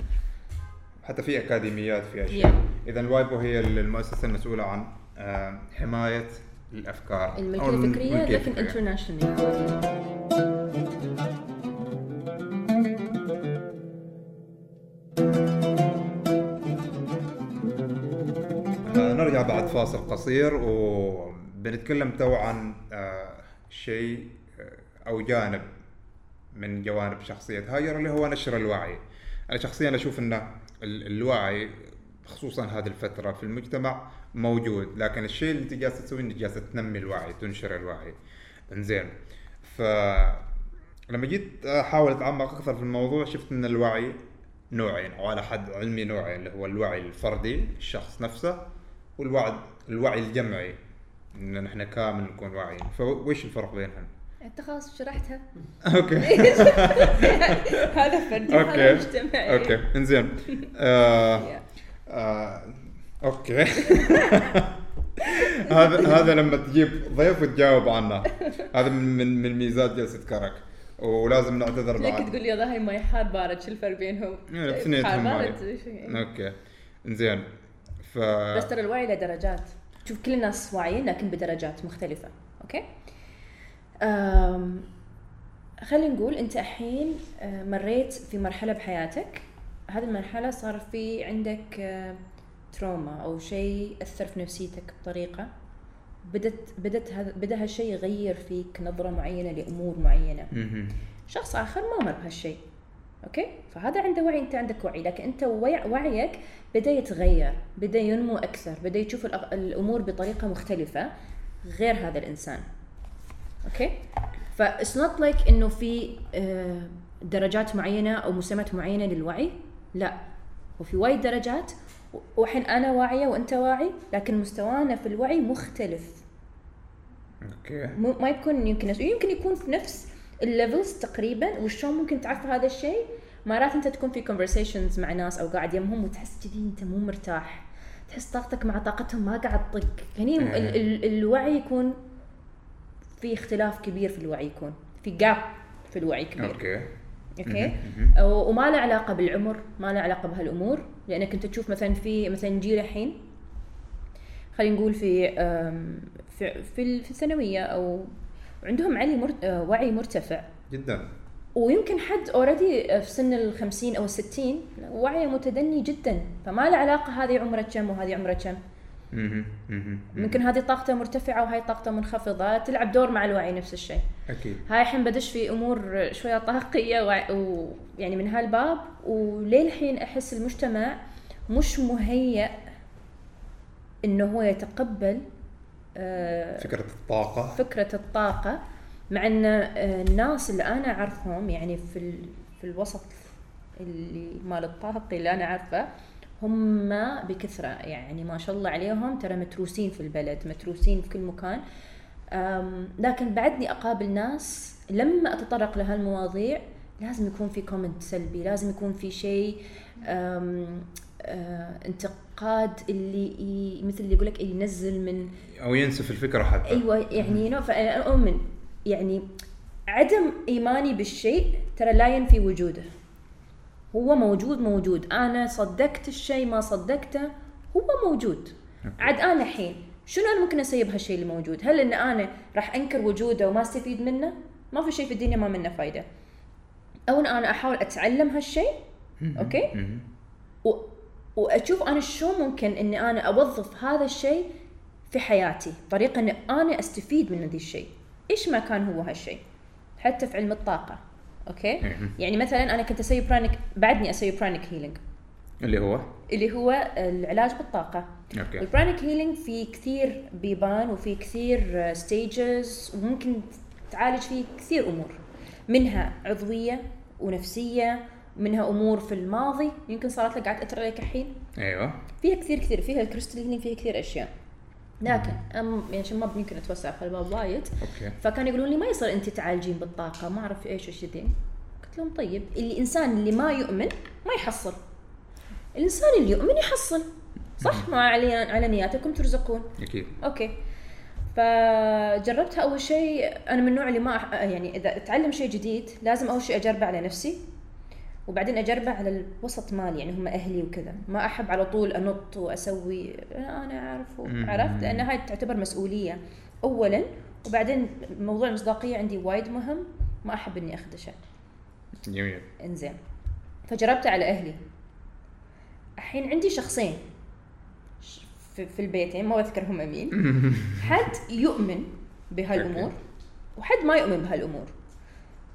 حتى في أكاديميات في أشياء Yeah. اذا ال WIPO هي المؤسسة المسؤولة عن آه حماية الأفكار الملكيه الفكرية لكن. international آه، نرجع بعد فاصل قصير وبنتكلم تو عن آه، شيء أو جانب من جوانب شخصية هاجر اللي هو نشر الوعي. أنا شخصيا أشوف ان ال- الوعي خصوصا هذه الفترة في المجتمع موجود لكن الشيء اللي انت جالسة تسويه إنك جالسة تنمي الوعي تنشر الوعي. إنزين ف لما جيت أحاول أتعمق أكثر في الموضوع شفت إن الوعي نوعين أو على حد علمي نوعين اللي هو الوعي الفردي الشخص نفسه والوعي الوعي الجمعي إن نحن كامل نكون واعيين فويش الفرق بينهم؟ انت خلاص شرحتها. okay. هذا فردي okay. مجتمعي. okay. انزين. آه. آه okay. هذا هذا لما تجيب ضيف وتجاوب عنه. هذا من من من ميزات جلسة كرك. ولازم نعتذر بعد. تقول لي والله ماي حار بارد شو الفرق بينهم؟ يعني اثنينهم حار. بارد شو- okay. انزين. ف بس ترى الوعي له درجات. شوف كل الناس واعيين لكن بدرجات مختلفة. okay. خلينا نقول أنت الحين آه، مريت في مرحلة بحياتك. هذه المرحلة صار في عندك آه، trauma أو شيء أثر في نفسيتك بطريقة. بدت بدت هذا بدأ هالشيء يغير فيك نظرة معينة لأمور معينة. مهم. شخص آخر ما مر بهالشيء. okay؟ فهذا عنده وعي أنت عندك وعي. لكن أنت وعي وعيك بدأ يتغير بدأ ينمو أكثر بدأ يشوف الأمور بطريقة مختلفة غير هذا الإنسان. okay؟ ف it's not like إنه في آه، درجات معينة أو مسمات معينة للوعي. لا. هو في وايد درجات. و- والحين أنا واعية وأنت واعي لكن مستوانا في الوعي مختلف. okay. ما يكون يمكن يمكن يكون في نفس ال levels تقريبا. وشلون ممكن تعرف هذا الشيء؟ مرات أنت تكون في conversations مع ناس أو قاعد يمهم وتحس كذي أنت مو مرتاح. تحس طاقتك مع طاقتهم ما قاعد تطق. هني ال- إيه. ال- الوعي يكون في اختلاف كبير في الوعي يكون. في gap في الوعي كبير. okay. okay؟ وما له علاقة بالعمر ما له علاقة بهالأمور. لانك انت تشوف مثلا في مثلا جيل الحين خلينا نقول في في في ال- في الثانوية أو عندهم علي مر... آه، وعي مرتفع. جدا. ويمكن حد already في سن ال 50 أو ال 60 وعيه متدني جدا. فما له علاقة هذه عمره كم وهذه عمره كم. ممكن هذه طاقته مرتفعة وهاي طاقته منخفضة تلعب دور مع الوعي نفس الشيء. أكيد. هاي الحين بدش في أمور شوية طاقية ويعني من هالباب وللحين أحس المجتمع مش مهيأ إنه هو يتقبل آه، فكرة الطاقة. فكرة الطاقة مع إن آه، الناس اللي أنا أعرفهم يعني في ال- في الوسط اللي مال الطاقة اللي أنا عارفه هم بكثرة يعني ما شاء الله عليهم ترى متروسين في البلد متروسين في كل مكان. لكن بعدني أقابل ناس لما أتطرق لهالمواضيع لازم يكون في كومنت سلبي لازم يكون في شيء أم، آه، انتقاد اللي مثل اللي يقول لك ينزل من أو ينسف الفكرة حتى. أيوه يعني فانا أؤمن يعني عدم إيماني بالشيء ترى لا ينفي وجوده. هو موجود موجود. أنا صدقت الشيء ما صدقته هو موجود. عاد أنا الحين شنو أنا ممكن أسوي بهالشيء اللي موجود؟ هل إن أنا راح أنكر وجوده وما أستفيد منه؟ ما في شيء في الدنيا ما منه فايدة. أو إن أنا أحاول أتعلم هالشيء؟ okay. و... وأشوف أنا شلون ممكن اني أنا أوظف هذا الشيء في حياتي. طريقة إن أنا أستفيد من ذا الشيء. إيش ما كان هو هالشيء؟ حتى في علم الطاقه okay؟ يعني مثلا أنا كنت أسوي pranic بعدني أسوي pranic healing اللي هو؟ اللي هو العلاج بالطاقة. okay. ال pranic healing في كثير بيبان وفي كثير stages وممكن تعالج فيه كثير أمور. منها عضوية ونفسية منها أمور في الماضي يمكن صارت لك قاعد اثر عليك الحين. أيوه. فيها كثير كثير فيها ال crystal healing فيها كثير أشياء. لكن أم يعني عشان ما يمكن أتوسع في الباب وايد. okay. فكانوا يقولون لي ما يصير انت تعالجين بالطاقة ما أعرف إيش وش ذي قلت لهم طيب اللي إنسان اللي ما يؤمن ما يحصل. الإنسان اللي يؤمن يحصل صح؟ ما علي على نياتكم ترزقون. أكيد. أوكي. فجربتها أول شيء أنا من النوع اللي ما. يعني إذا أتعلم شيء جديد لازم أول شيء أجربه على نفسي. وبعدين أجربه على الوسط مالي يعني هم أهلي وكذا. ما أحب على طول أنط وأسوي أنا أعرف. عرفت؟ لأن هاي تعتبر مسؤولية. اولا وبعدين موضوع المصداقية عندي وايد مهم ما أحب إني أخدشه. جميل. إنزين. فجربته على أهلي. الحين عندي شخصين في, في البيت يعني ما بذكر هم مين. حد يؤمن بهالأمور. وحد ما يؤمن بهالأمور.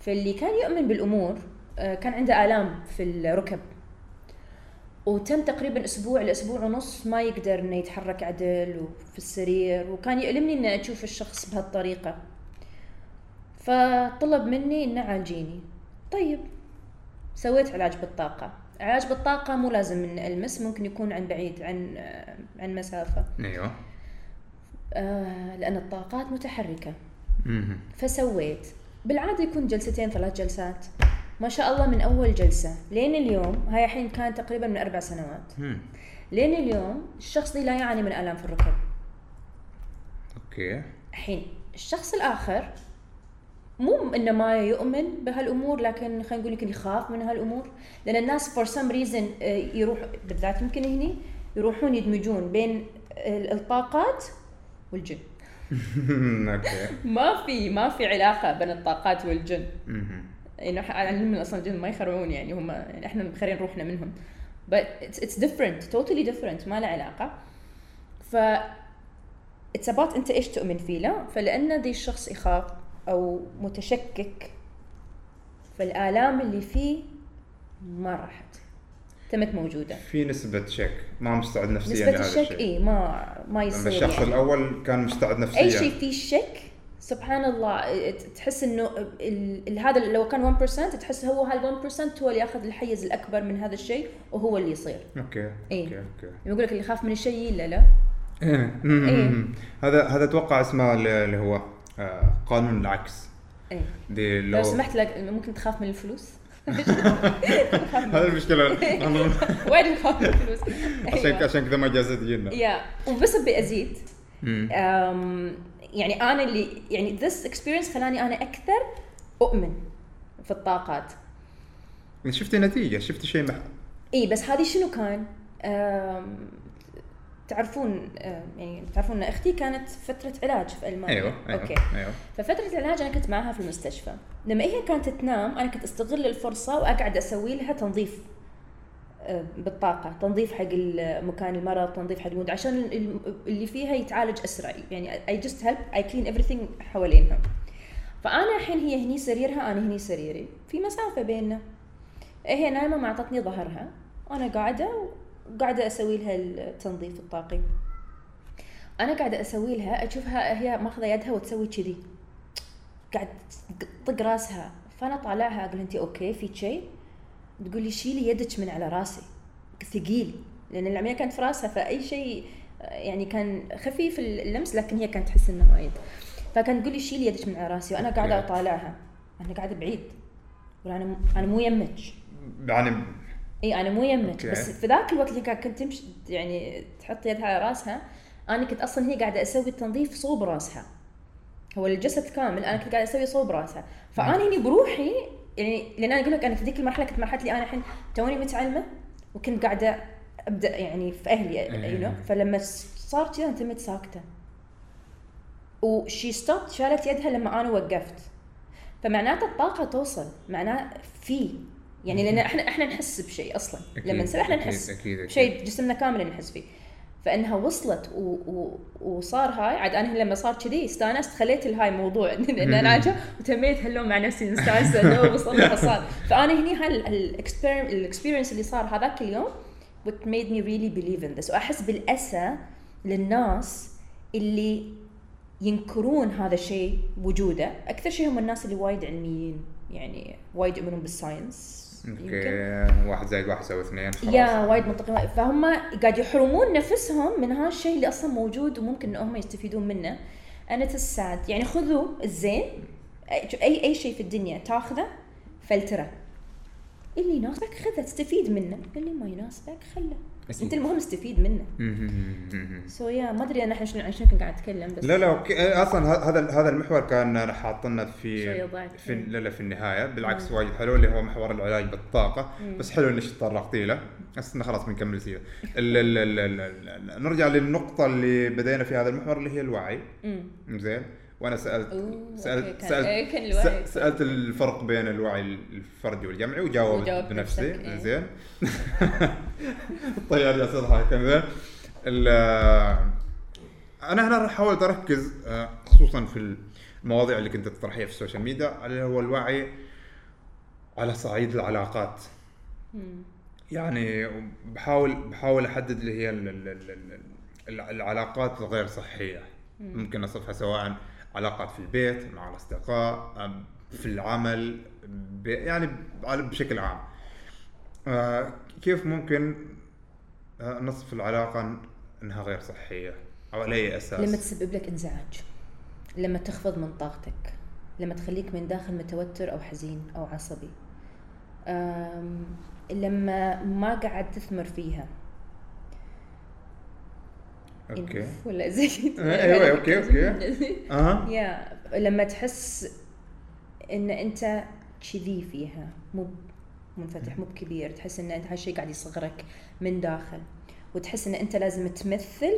فاللي كان يؤمن بالأمور كان عنده آلام في الركب. وتم تقريبا أسبوع لاسبوع ونص ما يقدر إنه يتحرك عدل وفي السرير وكان يؤلمني إني أشوف الشخص بهالطريقة. فطلب مني إنه عالجيني. طيب سويت علاج بالطاقة. علاج بالطاقة مو لازم من ألمس ممكن يكون عن بعيد عن آه، عن مسافة. أيوه. آه لأن الطاقات متحركة. مهم. فسويت. بالعادة يكون جلستين ثلاث جلسات. ما شاء الله من أول جلسة. لين اليوم هاي الحين كانت تقريبا من أربع سنوات. مم. لين اليوم الشخص ذي لا يعاني من الام في الركب. okay. الحين الشخص الآخر مو إنه ما يؤمن بهالأمور لكن خلينا نقول يمكن يخاف من هالأمور. لأن الناس for some reason يروح بالذات يمكن هني يروحون يدمجون بين ال- الطاقات والجن. ما في ما في علاقة بين الطاقات والجن. مهم. إنه إحنا علمنا أصلا الجن ما يخرعون يعني هم يعني إحنا مخرعين روحنا منهم. But it's, it's different totally different ما له علاقة. ف it's about أنت إيش تؤمن فيه لا؟ فلأن ذي الشخص يخاف أو متشكك فالآلام اللي فيه ما راحت. تمت موجودة. في نسبة شك ما مستعد نفسيا نسبة الشك اي ما ما يصير الشخص يعني. الأول كان مستعد نفسيا. اي شيء فيه شك سبحان الله تحس إنه هذا لو كان 1% تحس هو هال 1% هو اللي ياخذ الحيز الأكبر من هذا الشيء وهو اللي يصير. okay إيه. okay okay. يقول لك اللي يخاف من الشيء الا لا إيه. إيه. هذا هذا أتوقع اسمه اللي هو آه، قانون العكس. إيه. لو لو سمحت لك ممكن تخاف من الفلوس؟ هذا المشكلة. أنا- وايد نخاف من الفلوس؟ عشان أيوة. عشان كذا ما جازت تجينا. يا وبس أبي أزيد. يعني أنا اللي يعني this experience خلاني أنا أكثر أؤمن في الطاقات. شفتي نتيجة شفتي شيء مح... اي بس هذه شنو كان؟ تعرفون يعني تعرفون إن أختي كانت فترة علاج في ألمانيا. أيوه أيوه okay. أيوه. ففترة العلاج أنا كنت معاها في المستشفى. لما هي كانت تنام أنا كنت أستغل الفرصة وأقعد أسوي لها تنظيف. بالطاقة تنظيف حق مكان المرض تنظيف حق ال mood عشان ال- ال- اللي فيها يتعالج أسرع. يعني I just help I clean everything حوالينها. فأنا الحين هي هني سريرها أنا هني سريري. في مسافة بيننا. هي نايمة ما أعطتني ظهرها. أنا قاعدة وقاعدة أسوي لها التنظيف الطاقي. أنا قاعدة أسوي لها أشوفها هي ماخذة يدها وتسوي كذي. قاعد تطق راسها. فأنا طالعها أقول انت أوكي في شيء؟ تقول لي شيلي يدك من على راسي. ثقيل. لأن العملية كانت في راسها فأي شيء يعني كان خفيف اللمس لكن هي كانت تحس إنه وايد. فكانت تقول لي شيلي يدك من على راسي وأنا قاعدة. أطالعها. أنا قاعدة بعيد. أنا أنا مو يمك. يعني إي أنا مو يمك. okay. بس في ذاك الوقت اللي كان- كنت تمشي يعني تحط يدها على راسها أنا كنت أصلا هي قاعدة أسوي التنظيف صوب راسها. هو الجسد كامل أنا كنت قاعدة أسوي صوب راسها. فأنا هني بروحي يعني لأن أنا أقول لك أنا في ذيك المرحلة كنت مرحلة اللي أنا الحين توني متعلمة وكنت قاعدة أبدأ يعني في أهلي you know فلما صار كذا أنا تمت ساكتة. و she stop شالت يدها لما أنا وقفت. فمعناته الطاقة توصل معناه في. يعني لأن إحنا إحنا نحس بشيء أصلا. أكيد، لما نسوي إحنا أكيد، نحس أكيد، أكيد. شيء جسمنا كامل نحس فيه. فإنها وصلت و... و... وصار هاي. عاد أنا لما صار كذي استانست خليت الهاي موضوع لأن أنا وتميت هلو مع نفسي مستانسه لو وصلنا صار. فأنا هني هاي ال experience اللي صار هذاك اليوم what made me really believe in this. وأحس بالأسى للناس اللي ينكرون هذا الشيء وجوده. أكثر شيء هم الناس اللي وايد علميين يعني وايد يؤمنون بال science okay واحد زائد واحد يساوي اثنين yeah وايد منطقي. فهم قاعد يحرمون نفسهم من هذا الشيء اللي أصلا موجود وممكن إنهم يستفيدون منه. أنا تسعد يعني خذوا الزين. أي أي شيء في الدنيا تاخذه فلتره. اللي يناسبك خذه تستفيد منه. اللي ما يناسبك خله. أكيد. انت المهم استفيد منه. so yeah ما أدري أنا إحنا شنو كنت قاعد أتكلم بس. لا لا okay. أصلا هذا هذا المحور كان أنا حاطنا في. في لا لا في النهاية. بالعكس وايد حلو اللي هو محور العلاج بالطاقة. بس حلو إنك تطرقتي له بس خلاص بنكمل سيره نرجع للنقطة اللي بدينا في هذا المحور اللي هي الوعي. امم زين. وأنا سالت أوه، okay، سالت كان- سالت إيه، كان الوعي. س- سألت الفرق بين الوعي الفردي والجمعي وجاوبت بنفسي. إيه. زين. الطيار جالس يضحك زين أنا هنا حاولت أركز آه، خصوصا في المواضيع اللي كنت تطرحيها في ال social media على هو الوعي على صعيد العلاقات. يعني بحاول بحاول أحدد اللي هي ال- ال- ال- ال- ال- العلاقات الغير صحية. ممكن أصفها سواء علاقات في البيت مع الأصدقاء في العمل يعني بشكل عام. آه، كيف ممكن آه، نصف العلاقة إنها غير صحية؟ أو على أي أساس؟ لما تسبب لك إنزعاج. لما تخفض من طاقتك. لما تخليك من داخل متوتر أو حزين أو عصبي. لما ما قاعد تثمر فيها. okay. ولا زي أيوة، okay، okay. أها. يا لما تحس إن أنت كذي فيها مو منفتح مو بكبير تحس إن انت هالشيء قاعد يصغرك من داخل وتحس إن أنت لازم تمثل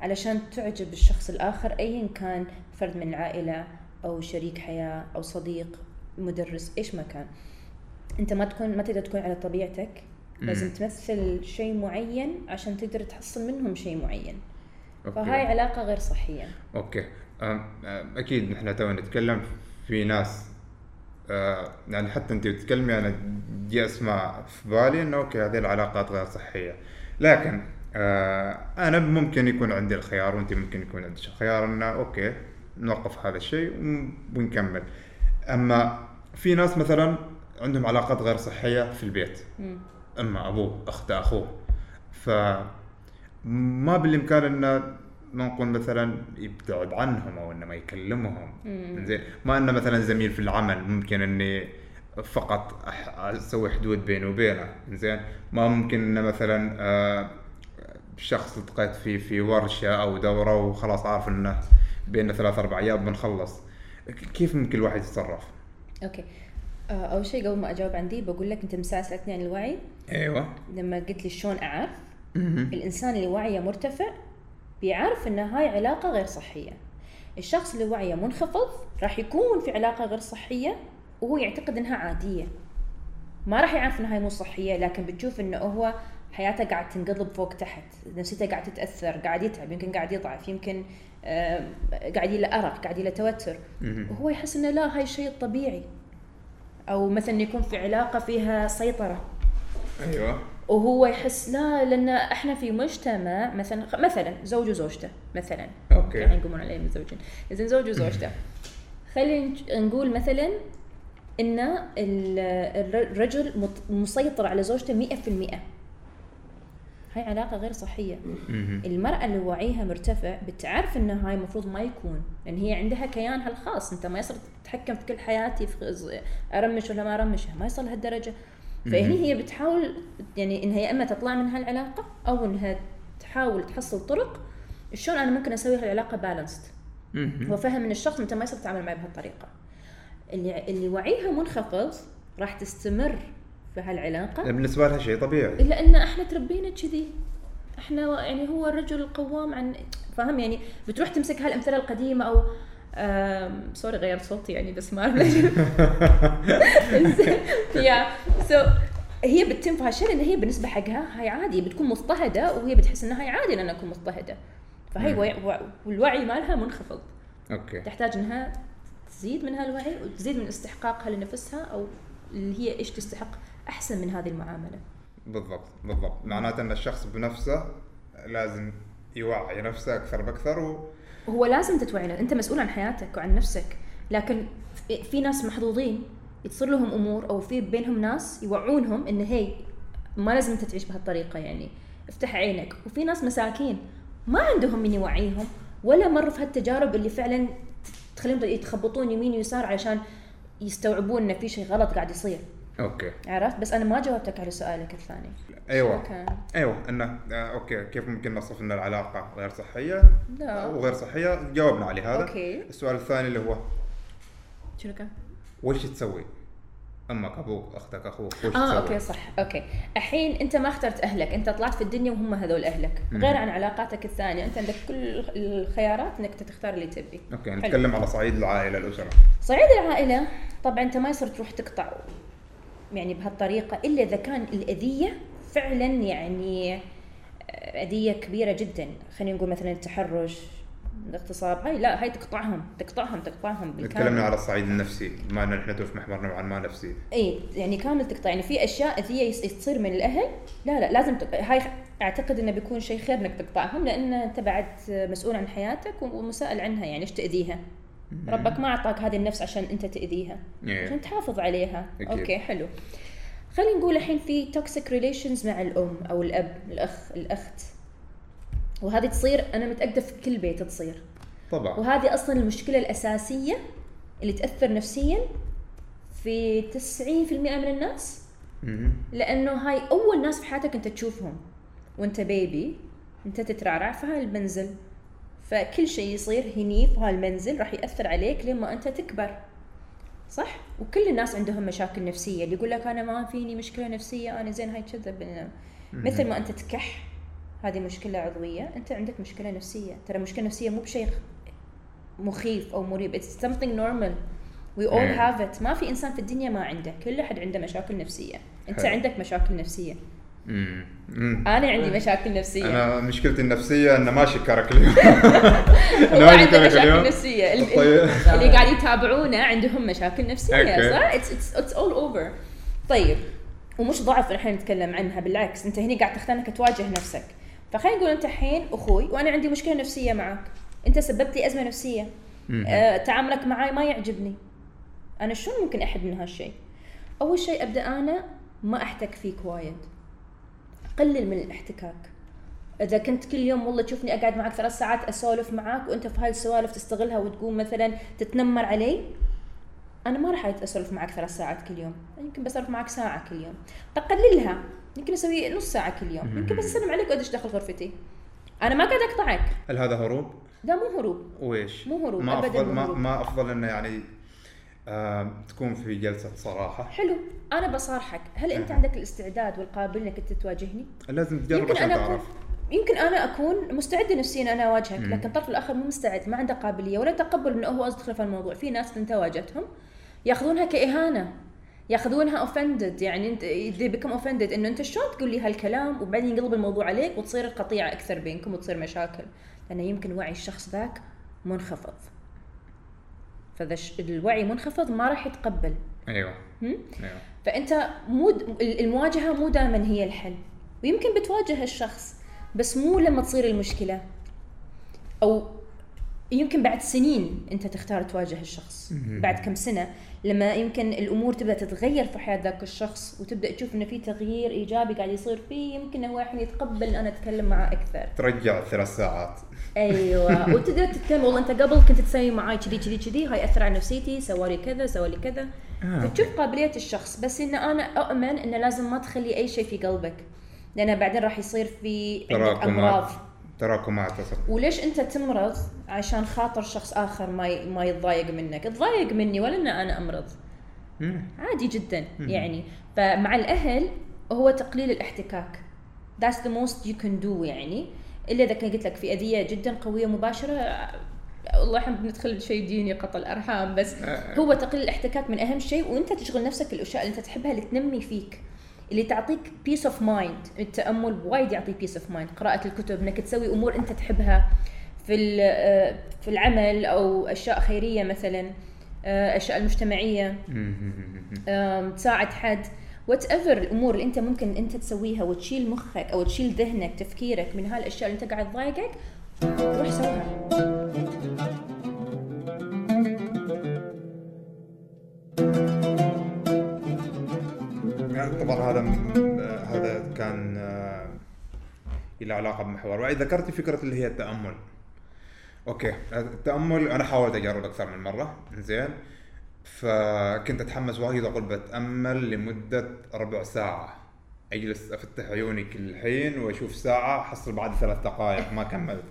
علشان تعجب الشخص الآخر ايا كان فرد من العائلة أو شريك حياة أو صديق مدرس إيش ما كان. أنت ما تكون ما تقدر تكون على طبيعتك لازم تمثل شيء معين عشان تقدر تحصل منهم شيء معين. okay. فهاي علاقة غير صحية. okay. أكيد نحن تو نتكلم في ناس آه، يعني حتى أنت بتتكلمي أنا جي أسمع في بالي إنه okay هذه العلاقات غير صحية. لكن آه، أنا ممكن يكون عندي الخيار وأنت ممكن يكون عندك الخيار انه okay نوقف هذا الشيء ون- ونكمل. أما في ناس مثلا عندهم علاقات غير صحية في البيت. أما أبوه أخت أخوه. ف ما بالإمكان انه نقول مثلا يبتعد عنهم أو انه ما يكلمهم زين ما إنه مثلا زميل في العمل ممكن إني فقط أسوي حدود بيني وبينه. زين ما ممكن إنه مثلا آه، شخص التقيت فيه في ورشة أو دورة وخلاص عارف إنه بيننا ثلاث أربع أيام بنخلص. كيف ممكن الواحد يتصرف؟ أوكي. آه، أول شيء قبل ما أجاوب عن دي بقول لك أنت مساء سألتني عن الوعي. أيوه. لما قلت لي شلون أعرف الإنسان اللي وعيه مرتفع بيعرف إن هاي علاقة غير صحية. الشخص اللي وعيه منخفض راح يكون في علاقة غير صحية وهو يعتقد إنها عادية. ما راح يعرف إن هاي مو صحية لكن بتشوف إنه هو حياته قاعد تنقلب فوق تحت نفسيته قاعد تتأثر قاعد يتعب يمكن قاعد يضعف يمكن آه، قاعد يله أرق قاعد يله توتر. وهو يحس إنه لا هاي الشيء الطبيعي أو مثلا يكون في علاقة فيها سيطرة. أيوه. وهو يحس لا لأن إحنا في مجتمع مثلا مثلا زوج وزوجته مثلا. أوكي. يعني يقومون عليه متزوجين. زين زوج وزوجته. خلينا نقول مثلا إن ال- الر- الرجل مسيطر على زوجته 100% هاي علاقة غير صحية. المرأة اللي وعيها مرتفع بتعرف إن هاي المفروض ما يكون. لأن هي عندها كيانها الخاص أنت ما يصير تتحكم في كل حياتي في أرمش ولا ما أرمشها. ما يصل لهالدرجة. فهني هي بتحاول يعني انها يا إما تطلع من هالعلاقة أو إنها تحاول تحصل طرق شلون أنا ممكن أسوي هالعلاقة بالانسد. هو فهم إن الشخص انت ما يصير تتعامل معي بهالطريقة. اللي اللي وعيها منخفض راح تستمر في هالعلاقة. بالنسبة لها شيء طبيعي. إلا إن إحنا تربينا كذي. إحنا يعني هو الرجل القوام عن فاهم يعني بتروح تمسك هالأمثلة القديمة أو sorry غيرت صوتي يعني بس ما أعرف ليش. يا so هي بتتم في هالشيء لأن هي بالنسبة حقها هاي عادي بتكون مضطهدة وهي بتحس إنها هاي عادي ان أنا اكون مضطهدة. فهي وع- والوعي مالها منخفض. أوكي. تحتاج إنها تزيد من هالوعي وتزيد من استحقاقها لنفسها أو اللي هي إيش تستحق أحسن من هذه المعاملة. بالضبط بالضبط. معناته إن الشخص بنفسه لازم يوعي نفسه أكثر بأكثر و... هو لازم تتوعي انت مسؤول عن حياتك وعن نفسك. لكن في- ناس محظوظين يتصير لهم أمور أو في بينهم ناس يوعونهم إن هي ما لازم أنت تعيش بهالطريقة يعني. افتح عينك. وفي ناس مساكين ما عندهم من يوعيهم ولا مروا في هالتجارب اللي فعلا تخليهم يتخبطون يمين ويسار علشان يستوعبون إن في شيء غلط قاعد يصير. okay. عرفت؟ بس أنا ما جاوبتك على سؤالك الثاني. أيوه. كان؟ أيوه. إنه آه okay. كيف ممكن نصف إن العلاقة غير صحية؟ لا. وغير صحية؟ جاوبنا عليه هذا. okay. السؤال الثاني اللي هو شنو كان؟ وش تسوي؟ أمك أبوك أختك أخوك وش آه تسوي؟ okay صح. okay. الحين أنت ما اخترت أهلك. أنت طلعت في الدنيا وهم هذول أهلك. غير عن علاقاتك الثانية. أنت عندك كل الخيارات إنك تختار اللي تبي. okay. نتكلم على صعيد العائلة الأسرة. صعيد العائلة؟ طبعا أنت ما يصير تروح تقطع يعني بهالطريقة إلا إذا كان الأذية فعلا يعني آه، أذية كبيرة جدا. خلينا نقول مثلا التحرش الاغتصاب هاي لا هاي تقطعهم تقطعهم تقطعهم بالكامل. تكلمنا على الصعيد النفسي بما إن إحنا في محور نوعا ما نفسي. إي يعني كامل تقطع. يعني في أشياء أذية تصير من الأهل لا لا لازم تق... هاي أعتقد إنه بيكون شيء خير إنك تقطعهم لأن أنت بعد مسؤول عن حياتك ومسائل عنها يعني إيش تأذيها؟ ربك ما أعطاك هذه النفس عشان أنت تأذيها. عشان تحافظ عليها. أكيد. okay حلو. خلينا نقول الحين في toxic relations مع الأم أو الأب الأخ الأخت. وهذه تصير أنا متأكدة في كل بيت تصير. طبعا. وهذه أصلا المشكلة الأساسية اللي تأثر نفسيا في 90% من الناس. لأنه هاي أول ناس في حياتك أنت تشوفهم. وأنت بيبي أنت تترعرع في هاي المنزل فكل شيء يصير هني في هالمنزل راح يأثر عليك لما أنت تكبر. صح؟ وكل الناس عندهم مشاكل نفسية. اللي يقول لك أنا ما فيني مشكلة نفسية أنا زين هاي كذب مثل ما أنت تكح هذه مشكلة عضوية أنت عندك مشكلة نفسية. ترى مشكلة نفسية مو بشيء مخيف أو مريب. It's something normal. We all إيه. have it. ما في إنسان في الدنيا ما عنده. كل أحد عنده مشاكل نفسية. أنت حلو. عندك مشاكل نفسية. مم. مم. أنا عندي مشاكل نفسية. أنا مشكلتي النفسية ان ماشي كرك اليوم. أنا ماشي كرك مشاكل اليوم. نفسية. طيب. اللي قاعد يتابعونا عندهم مشاكل نفسية. صح؟ it's all over طيب ومش ضعف الحين نتكلم عنها بالعكس. أنت هنا قاعد تختار انك تواجه نفسك. فخلينا نقول أنت الحين أخوي وأنا عندي مشكلة نفسية معك. أنت سببت لي أزمة نفسية. آه تعاملك معي ما يعجبني. أنا شلون ممكن أحد من هالشيء؟ أول شيء أبدأ أنا ما أحتك فيك وايد. قلل من الاحتكاك. إذا كنت كل يوم والله تشوفني أقعد معك ثلاث ساعات أسولف معاك وأنت في هاي السوالف تستغلها وتقوم مثلا تتنمر علي أنا ما راح أسولف معك ثلاث ساعات كل يوم. يمكن بسولف معك ساعة كل يوم. بقللها. يمكن أسوي نص ساعة كل يوم. يمكن بس أسلم عليك وأدش داخل غرفتي. أنا ما قاعد أقطعك. هل هذا هروب؟ ده مو هروب. ويش؟ مو هروب، ما أبداً افضل مو ما. ما أفضل إنه يعني تكون في جلسة صراحة. حلو أنا بصارحك. هل أنت أها. عندك الاستعداد والقابل أنك أنت تواجهني؟ لازم تجرب عشان تعرف. يمكن أنا أكون مستعدة نفسيا أنا أواجهك مم. لكن الطرف الآخر مو مستعد ما عنده قابلية ولا تقبل انه هو ادخل في الموضوع. في ناس أنت واجهتهم ياخذونها كإهانة ياخذونها اوفندد يعني انت they become offended. إنه أنت شلون تقول لي هالكلام وبعدين ينقلب الموضوع عليك وتصير القطيعة أكثر بينكم وتصير مشاكل؟ لأنه يمكن وعي الشخص ذاك منخفض. فاذا الوعي منخفض ما راح يتقبل. أيوه. هم؟ أيوه. فأنت مو المواجهة مو دائما هي الحل. ويمكن بتواجه الشخص بس مو لما تصير المشكلة. أو يمكن بعد سنين أنت تختار تواجه الشخص. بعد كم سنة. لما يمكن الأمور تبدأ تتغير في حياة ذاك الشخص وتبدأ تشوف إنه في تغيير إيجابي قاعد يصير فيه يمكن هو الحين يتقبل أن أنا أتكلم معه أكثر. ترجع ثلاث ساعات. أيوه. وتبدا تتكلم والله أنت قبل كنت تسوي معاي كذي كذي كذي هاي أثر على نفسيتي سوى لي كذا سوى لي كذا. آه، فتشوف قابلية الشخص بس إن أنا أؤمن إنه لازم ما تخلي أي شيء في قلبك. لأنه بعدين راح يصير في عندك تراكمات. امراض تراكمات وليش أنت تمرض عشان خاطر شخص آخر ما ي- ما يتضايق منك؟ تضايق مني ولا إن أنا أمرض؟ مم. عادي جدا يعني. فمع الأهل هو تقليل الاحتكاك. That's the most you can do يعني. إلا إذا كان قلت لك في أذية جدا قوية مباشرة والله إحنا بندخل شيء ديني قتل ارحام بس هو تقليل الاحتكاك من أهم شيء وأنت تشغل نفسك في الاشياء اللي أنت تحبها اللي تنمي فيك. اللي تعطيك peace of mind التأمل وايد يعطي peace of mind قراءة الكتب إنك تسوي أمور أنت تحبها في آه، في العمل أو أشياء خيرية مثلا آه، أشياء المجتمعية. تساعد حد. whatever الأمور اللي أنت ممكن أنت تسويها وتشيل مخك أو تشيل ذهنك تفكيرك من هالأشياء اللي أنت قاعد تضايقك روح سوها طبعا هذا هذا كان آه، له علاقة بمحور. وعي ذكرتي فكرة اللي هي التأمل. أوكي. التأمل أنا حاولت أجرب أكثر من مرة. زين فكنت أتحمس وايد أقول بتأمل لمدة ربع ساعة. أجلس أفتح عيوني كل حين وأشوف ساعة حصل بعد ثلاث دقائق ما كملت.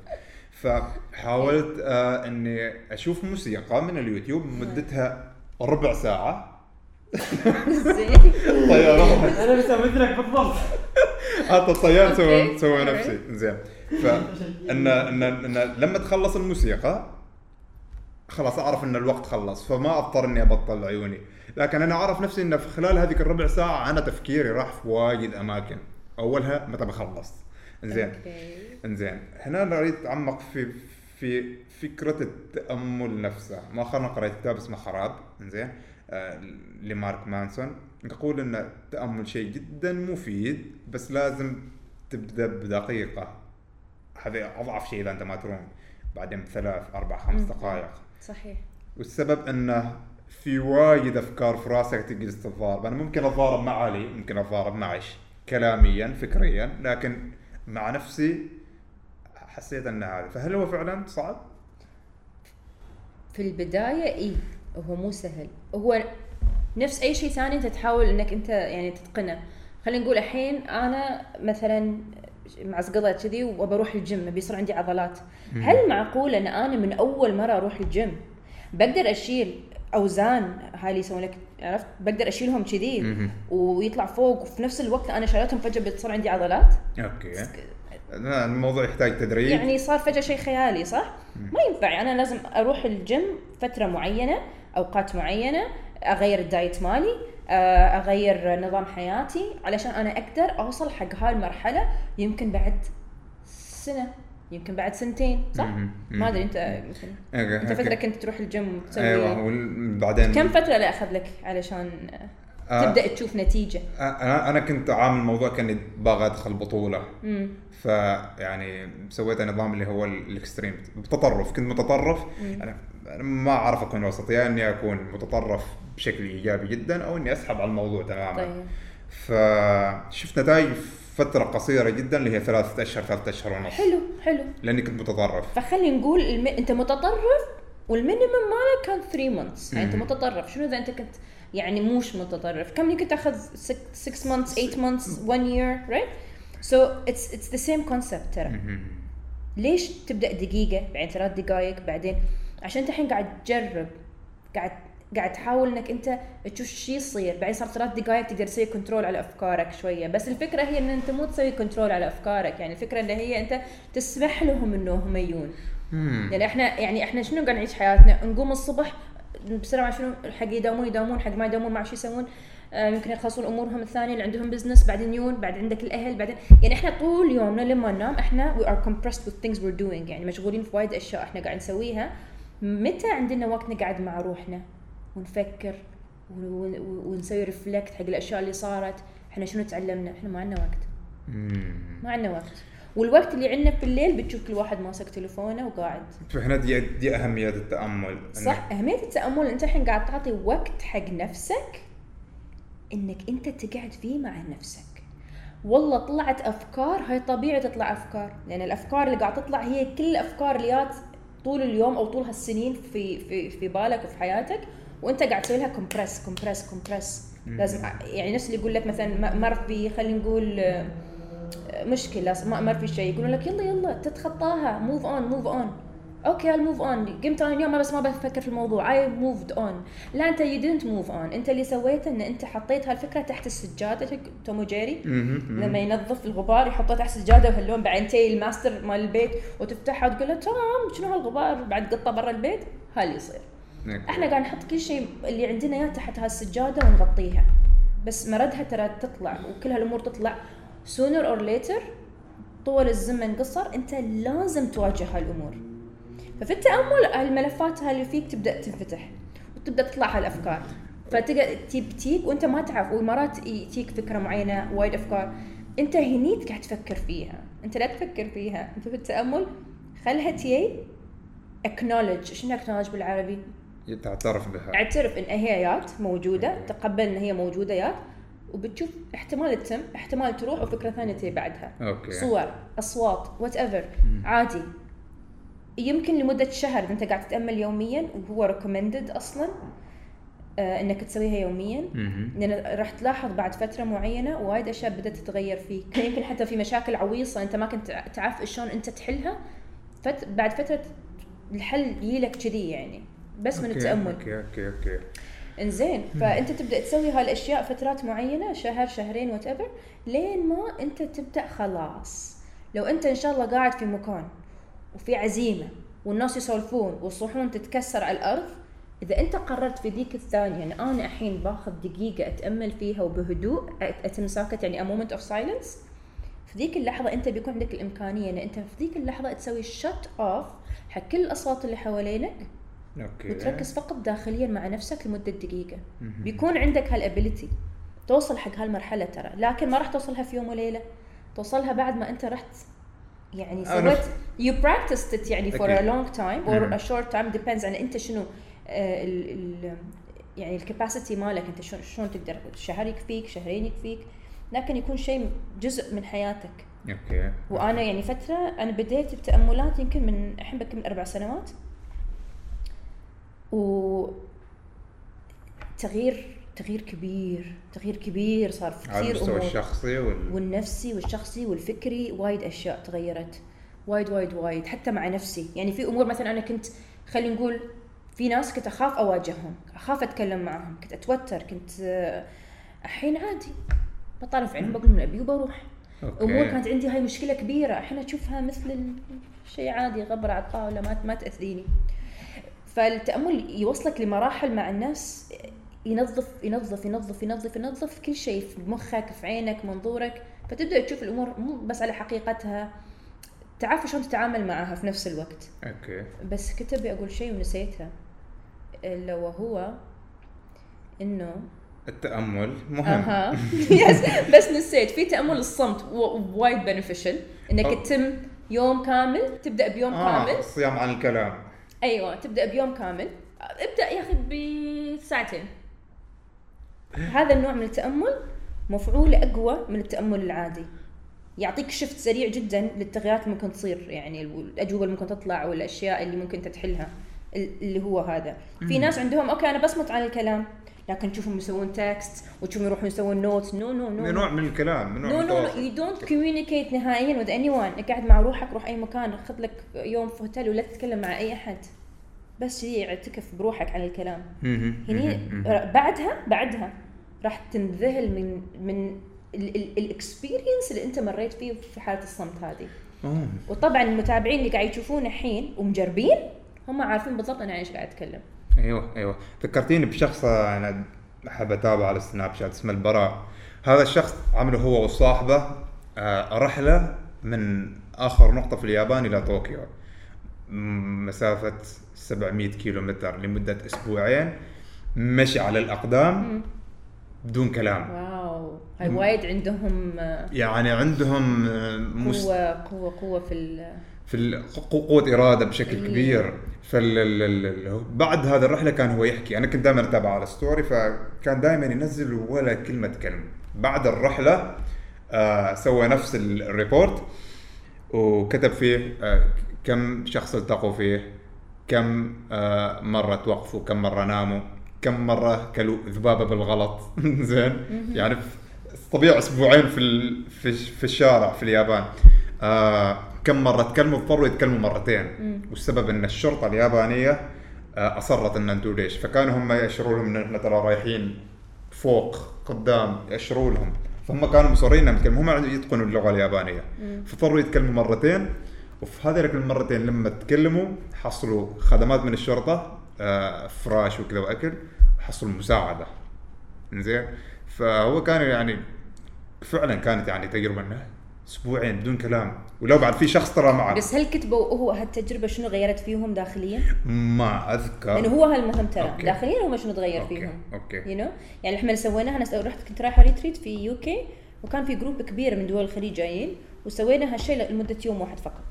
فحاولت آه إني أشوف موسيقى من اليوتيوب مدتها ربع ساعة. زين. أنا مسوي مثلك بالضبط. حتى الطيار سوى. سوى. نفسي. زين. فان ان ان لما تخلص الموسيقى خلاص أعرف إن الوقت خلص فما أضطر إني أبطل عيوني. لكن أنا أعرف نفسي إن في خلال هذيك الربع ساعة أنا تفكيري راح في وايد أماكن. أولها متى بخلص. زين. أوكي. إنزين. هنا أنا أريد اتعمق في في فكرة التأمل نفسه. مؤخرا قرأت كتاب اسمه خراب. إنزين. لمارك مانسون. يقول إن التامل شيء جدا مفيد بس لازم تبدأ بدقيقة. هذا أضعف شيء إذا أنت ما تروم. بعدين بثلاث أربع خمس. دقائق. صحيح. والسبب إنه في وايد أفكار في راسك تجلس تتضارب. أنا ممكن أتضارب مع علي ممكن أتضارب مع عش كلاميا فكريا لكن مع نفسي حسيت إن هذا. فهل هو فعلا صعب؟ في البداية اي هو مو سهل. هو نفس أي شيء ثاني أنت تحاول إنك أنت يعني تتقنه. خلينا نقول الحين أنا مثلا معضل كذي وبروح الجيم بيصير عندي عضلات. هل معقول إن أنا من أول مرة أروح الجيم؟ بقدر أشيل أوزان هاي اللي يسوون لك عرفت؟ بقدر أشيلهم كذي. ويطلع فوق وفي نفس الوقت أنا شالتهم فجأة بتصير عندي عضلات؟ okay. الموضوع يحتاج تدريب. يعني صار فجأة شيء خيالي صح؟ ما ينفع. أنا لازم أروح الجيم فترة معينة أوقات معينة أغير ال diet مالي آه، أغير نظام حياتي علشان أنا أقدر أوصل حق هاي المرحله يمكن بعد سنة يمكن بعد سنتين صح؟ ما أدري أنت يمكن أنت. فترة كنت تروح الجيم وتسوي أيوه وبعدين كم فترة لا أخذ لك علشان آه. تبدأ تشوف نتيجة؟ أنا أنا كنت عامل الموضوع كأني باغى أدخل بطولة فيعني سويت نظام اللي هو ال- الإكستريم بتطرف كنت متطرف أنا أنا ما أعرف أكون وسط يا إني أكون متطرف بشكل إيجابي جدا أو إني أسحب على الموضوع تماما. طيب. فشفت نتائج فترة قصيرة جدا اللي هي ثلاثة أشهر ثلاثة أشهر ونص. حلو حلو. لأني كنت متطرف. فخلي نقول الم... أنت متطرف وال minimum مالك كان 3 months يعني أنت مم. متطرف. شنو إذا أنت كنت يعني موش متطرف؟ كم يمكن تأخذ 6 months 8 months 1 year right? So it's it's the same concept ترى. ليش تبدأ دقيقة بعدين ثلاث دقائق بعدين؟ عشان انت الحين قاعد تجرب قاعد قاعد تحاول انك انت تشوف شو يصير. بعدين صار ثلاث دقائق تقدر تسوي control على أفكارك شوية. بس الفكرة هي إن أنت مو تسوي control على أفكارك. يعني الفكرة اللي هي أنت تسمح لهم إنهم يجون. يعني إحنا يعني إحنا شنو قاعد نعيش حياتنا؟ نقوم الصبح بسرعة شنو؟ حق يداومون يداومون حق ما يداومون ما شو يسوون. آه، يمكن يخلصون أمورهم الثانية اللي عندهم business بعدين يون بعد عندك الأهل بعدين. يعني إحنا طول يومنا لما ننام إحنا we are compressed with things we're doing. يعني مشغولين في وايد أشياء إحنا قاعد نسويها. متى عندنا وقت نقعد مع روحنا ونفكر ون- ون- ونسوي reflect حق الأشياء اللي صارت؟ إحنا شنو تعلمنا؟ إحنا ما عندنا وقت. ما عندنا وقت. والوقت اللي عندنا في الليل بتشوف كل واحد ماسك تليفونه وقاعد. فهنا دي دي أهمية التأمل. صح أهمية التأمل. أنت الحين قاعد تعطي وقت حق نفسك إنك أنت تقعد فيه مع نفسك. والله طلعت أفكار هاي طبيعي تطلع أفكار لأن الأفكار اللي قاعد تطلع هي كل الأفكار اللي جات طول اليوم أو طول هالسنين في في في بالك وفي حياتك وأنت قاعد تسوي لها compress compress compress لازم يعني نفس اللي يقول لك مثلا مر في خلينا نقول آه، مشكلة ما ما في شيء يقولون لك يلا يلا تتخطاها move on move on okay I'll move on. قمت أنا اليوم بس ما بفكر في الموضوع. I moved on. لا أنت you didn't move on. أنت اللي سويته إن أنت حطيت هالفكرة تحت السجادة. توم وجيري لما ينظف الغبار يحطه تحت السجادة وهاللون بعدين تي الماستر مال البيت وتفتحها وتقول له توم شنو هالغبار؟ بعد قطة برا البيت؟ هاللي يصير. أوكي. إحنا قاعد نحط كل شيء اللي عندنا إياه تحت هالسجادة ونغطيها. بس مردها ترى تطلع وكل هالأمور تطلع. Sooner or later طول الزمن قصر أنت لازم تواجه هالأمور. ففي التامل هالملفات اللي فيك تبدأ تنفتح وتبدأ تطلع هالافكار تجيب تيك وأنت ما تعرف ومرات يجيك فكرة معينة وايد أفكار. أنت هني قاعد تفكر فيها. أنت لا تفكر فيها. انت في التامل خلها تي acknowledge. شنو acknowledge بالعربي؟ تعترف بها. اعترف إن هي يات موجودة تقبل إن هي موجودة يات وبتشوف احتمال تتم احتمال تروح وفكرة ثانية تجي بعدها. أوكي. صور أصوات whatever عادي. يمكن لمدة شهر إذا أنت قاعد تتأمل يوميا وهو recommended أصلا آه إنك تسويها يوميا. لأن راح تلاحظ بعد فترة معينة وايد أشياء بدأت تتغير فيك. يمكن حتى في مشاكل عويصة أنت ما كنت تعرف شلون أنت تحلها. فت... بعد فترة الحل يجيلك كذي يعني بس من التأمل. أوكي أوكي أوكي. إنزين فأنت تبدأ تسوي هالأشياء فترات معينة شهر شهرين وات لين ما أنت تبدأ خلاص. لو أنت إن شاء الله قاعد في مكان وفي عزيمة والناس يسولفون والصحون تتكسر على الأرض. إذا أنت قررت في ذيك الثانية يعني أنا الحين باخذ دقيقة أتأمل فيها وبهدوء أتم ساكت يعني a moment of silence. في ذيك اللحظة أنت بيكون عندك الإمكانية إن أنت في ذيك اللحظة تسوي shut off حق كل الأصوات اللي حوالينك. أوكي. وتركز فقط داخليا مع نفسك لمدة دقيقة. بيكون عندك هال ability توصل حق هالمرحلة ترى. لكن ما راح توصلها في يوم وليلة. توصلها بعد ما أنت رحت يعني سويت you practiced it يعني for a أكيد. long time or مم. a short time depends على أنت شنو آه، ال ال يعني ال capacity مالك. أنت شلون تقدر؟ شهر يكفيك شهرين يكفيك. لكن يكون شيء جزء من حياتك. أوكي. وأنا يعني فترة أنا بديت التاملات يمكن من الحين بكم من أربع سنوات. و تغيير تغيير كبير تغيير كبير صار في على كثير المستوى أمور. الشخصي وال... والنفسي والشخصي والفكري وايد أشياء تغيرت. وايد وايد وايد حتى مع نفسي. يعني في أمور مثلا أنا كنت خلينا نقول في ناس كنت أخاف أواجههم أخاف أتكلم معهم كنت أتوتر كنت آه، الحين عادي. بطالع في عينهم بقول من أبي وبروح. أوكي. أمور كانت عندي هاي مشكلة كبيرة. الحين اشوفها مثل شيء عادي غبرة على الطاولة ما ما تأذيني. فالتأمل يوصلك لمراحل مع الناس ينظف ينظف ينظف ينظف ينظف كل شيء في مخك في عينك منظورك. فتبدأ تشوف الأمور مو بس على حقيقتها. تعرف شلون تتعامل معها في نفس الوقت. أوكي. بس كنت أبي أقول شيء ونسيته إلا وهو إنه التأمل مهم. أها. يس بس نسيت. في تأمل الصمت وايد بنفيشل إنك. تتم يوم كامل. تبدأ بيوم آه كامل. الصيام عن الكلام. أيوه. تبدأ بيوم كامل. ابدأ ياخذ بساعتين. هذا النوع من التأمل مفعوله اقوى من التأمل العادي. يعطيك شفت سريع جدا للتغييرات اللي ممكن تصير يعني الأجوبة اللي ممكن تطلع والاشياء اللي ممكن تحلها اللي هو هذا. في ناس عندهم أوكي أنا بصمت عن الكلام لكن تشوفهم يسوون text وتشوفهم يروحون يسوون not no no no نوع من الكلام من نوع no من no. You don't communicate نهائيا with anyone. قاعد مع روحك روح أي مكان خذ لك يوم في هوتيل ولا تتكلم مع أي أحد. بس اعتكف بروحك عن الكلام. هني. بعدها بعدها راح تنذهل من من ال experience اللي انت مريت فيه في حالة الصمت هذه. أوه. وطبعا المتابعين اللي قاعد يشوفون الحين ومجربين هم عارفين بالضبط أنا إيش قاعد أتكلم. أيوه أيوه. ذكرتيني بشخص أنا أحب أتابعه على السناب شات اسمه البراء. هذا الشخص عمله هو وصاحبه آه، رحلة من آخر نقطة في اليابان إلى طوكيو. مسافة 700 كيلو متر لمدة أسبوعين. مشي على الأقدام. بدون كلام. واو. هاي وايد عندهم يعني عندهم آه، مست... قوة قوة قوه في ال- في قوة إرادة بشكل. كبير. فال ال- ال- ال- بعد هذه الرحلة كان هو يحكي. أنا كنت دائما أتابعه على ال story فكان دائما ينزل ولا كلمة كلمة بعد الرحلة آه سوى نفس ال- report وكتب فيه آه كم شخص التقوا فيه كم آه مرة توقفوا كم مرة ناموا. كم مرة كلوا ذبابة بالغلط. زين؟ يعني طبيعي أسبوعين في ال... في في الشارع في اليابان. آه كم مرة تكلموا اضطروا يتكلموا مرتين. والسبب إن الشرطة اليابانية آه أصرت إن أنتوا ليش؟ فكانوا هم يأشروا لهم إن إحنا ترى رايحين فوق قدام يأشروا لهم. فهم كانوا مصرين انهم يتكلموا هم يتقنوا اللغة اليابانية. فاضطروا يتكلموا مرتين. وفي هذه المرتين لما تكلموا حصلوا خدمات من الشرطة. فراش وكذا وأكل حصلوا مساعدة. زين فهو كان يعني فعلا كانت يعني تجربة إنه أسبوعين بدون كلام. ولو بعد في شخص ترى معك بس هل كتبوا هو هالتجربة شنو غيرت فيهم داخليا؟ ما أذكر. لأنه هو هالمهم ترى. أوكي. داخليا هم شنو تغير أوكي. فيهم؟ أوكي. you know يعني إحنا سويناها أنا رحت كنت رايحة retreat في UK وكان في group كبير من دول الخليج جايين وسوينا هالشيء لمدة يوم واحد فقط.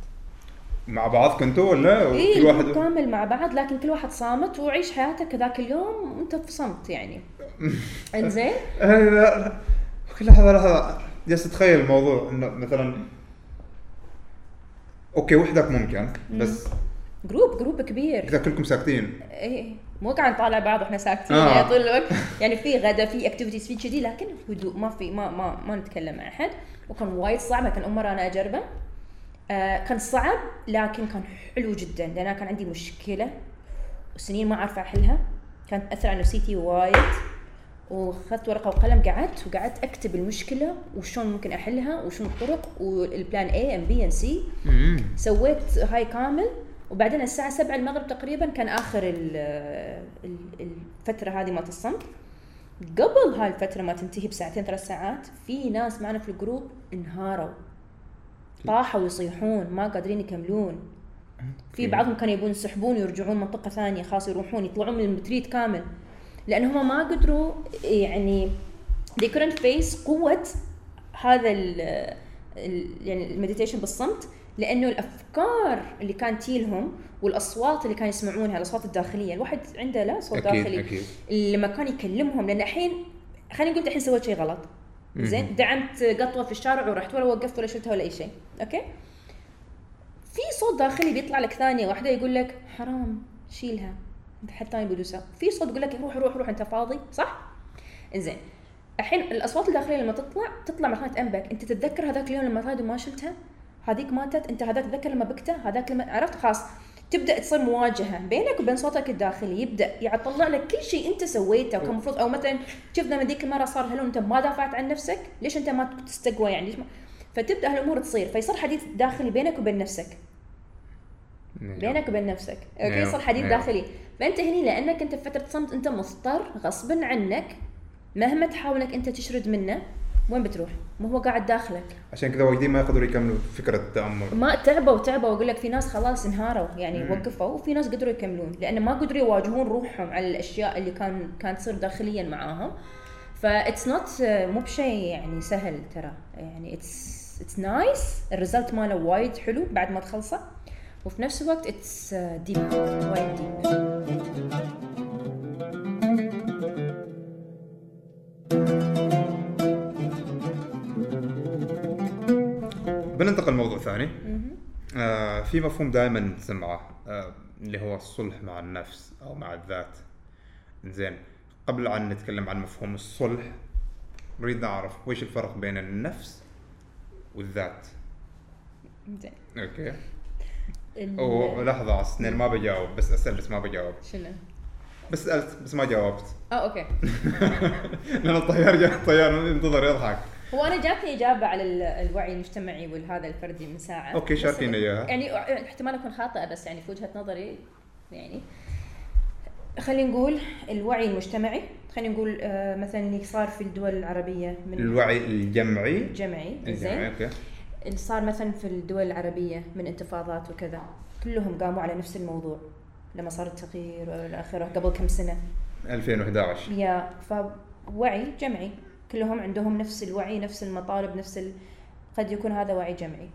مع بعض كنتوا ولا؟ اي كل واحد كامل مع بعض لكن كل واحد صامت وعيش حياتك ذاك اليوم وأنت في صمت يعني. إنزين؟ لا أوكي، لحظة لحظة. جالس أتخيل الموضوع إنه مثلا أوكي وحدك ممكن بس group group كبير. كذا كلكم ساكتين. إيه مو قاعد نطالع بعض وإحنا ساكتين آه. يعني طول الوقت. يعني في غدا في activities في كذي لكن هدوء. ما في ما ما ما نتكلم مع أحد. وكان وايد صعب كان أول مرة أنا أجربه. آه كان صعب لكن كان حلو جدا لأن كان عندي مشكلة وسنين ما عارفه أحلها. كانت تاثر على نفسيتي وايد. وأخذت ورقة وقلم قعدت وقعدت أكتب المشكلة وشلون ممكن أحلها وشنو الطرق وال plan A and B and C سويت هاي كامل. وبعدين الساعة 7 المغرب تقريبا كان آخر ال ال الفترة هذه مالت الصمت. قبل هاي الفترة ما تنتهي بساعتين ثلاث ساعات في ناس معنا في ال group انهاروا. طاحوا يصيحون ما قادرين يكملون. في بعضهم كانوا يبون يسحبون ويرجعون منطقة ثانية خلاص يروحون يطلعون من ال retreat كامل. لأن هم ما قدروا يعني they couldn't face قوة هذا ال يعني ال meditation بالصمت لأنه الأفكار اللي كانت تجيلهم والأصوات اللي كانوا يسمعونها الأصوات الداخلية الواحد عنده لا صوت أكيد، داخلي أكيد. لما كان يكلمهم لأن الحين خلينا نقول الحين سويت شيء غلط. زين دعمت قطوة في الشارع ورحت ولا وقفت ولا شلتها ولا أي شيء. أوكي؟ في صوت داخلي بيطلع لك ثانية واحدة يقول لك حرام شيلها. ثاني بدوسها في صوت يقول لك روح روح روح أنت فاضي صح؟ إنزين. الحين الأصوات الداخلية لما تطلع تطلع من انبك أنت تتذكر هذاك اليوم لما هذه ما شلتها؟ هذيك ماتت أنت هذاك تذكر لما بكته هذاك لما عرفت؟ خلاص. تبدأ تصير مواجهة بينك وبين صوتك الداخلي يبدأ يطلع لك كل شيء أنت سويته. وكان المفروض أو مثلا شوف لما ذيك المرة صار هلو أنت ما دافعت عن نفسك؟ ليش أنت ما تستقوى يعني؟ ليش ما فتبدأ هالأمور تصير. فيصير حديث داخلي بينك وبين نفسك. بينك وبين نفسك. أوكي؟ أيوه، يصير حديث أيوه. داخلي. فانت هني لأنك أنت في فترة صمت أنت مضطر غصبا عنك مهما تحاول أنك أنت تشرد منه. وين بتروح؟ ما هو قاعد داخلك. عشان كذا واجدين ما يقدروا يكملوا فكرة التامل ما تعبوا تعبوا واقول لك في ناس خلاص انهاروا يعني وقفوا وفي ناس قدروا يكملون. لأن ما قدروا يواجهون روحهم على الأشياء اللي كان كانت تصير داخليا معاهم. that's not مو بشيء يعني سهل ترى. يعني it's it's nice ال result ماله وايد حلو بعد ما تخلصه. وفي نفس الوقت it's deep وايد deep بننتقل لموضوع ثاني. آه في مفهوم دائما نسمعه آه اللي هو الصلح مع النفس أو مع الذات. زين قبل أن نتكلم عن مفهوم الصلح نريد نعرف وش الفرق بين النفس والذات. زين أوكي. ولحظة على السنين ما بجاوب بس أسأل بس ما بجاوب. شنو؟ بس سألت بس ما جاوبت. آه أوكي. لأن الطيار جاء الطيار ينتظر يضحك. هو أنا جاتني إجابة على ال- الوعي المجتمعي والهذا الفردي من ساعة. أوكي، بس- شاركينا إياها. يعني احتمال أكون خاطئة بس يعني في وجهة نظري يعني. خلينا نقول الوعي المجتمعي. خلينا نقول آه، مثلا اللي صار في الدول العربية من الوعي الجمعي. الجمعي الجمعي زين. أوكي. اللي صار مثلا في الدول العربية من انتفاضات وكذا كلهم قاموا على نفس الموضوع. لما صار التغيير والى آخره قبل كم سنة. 2011 يا فوعي جمعي. كلهم عندهم نفس الوعي نفس المطالب نفس ال... قد يكون هذا وعي جمعي.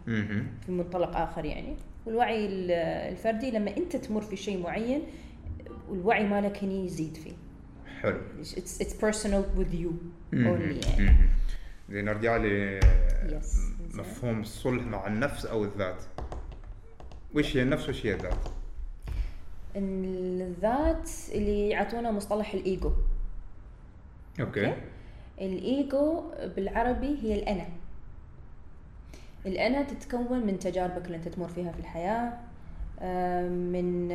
في منطلق آخر يعني. والوعي ال- الفردي لما أنت تمر في شيء معين والوعي مالك هني يزيد فيه. حلو. It's, it's personal with you only يعني. زين نرجع ل. مفهوم الصلح مع النفس أو الذات. وش هي النفس وش هي الذات؟ الذات اللي يعطونا مصطلح الإيجو. أوكي؟ الإيجو بالعربي هي الأنا. الأنا تتكون من تجاربك اللي أنت تمر فيها في الحياة من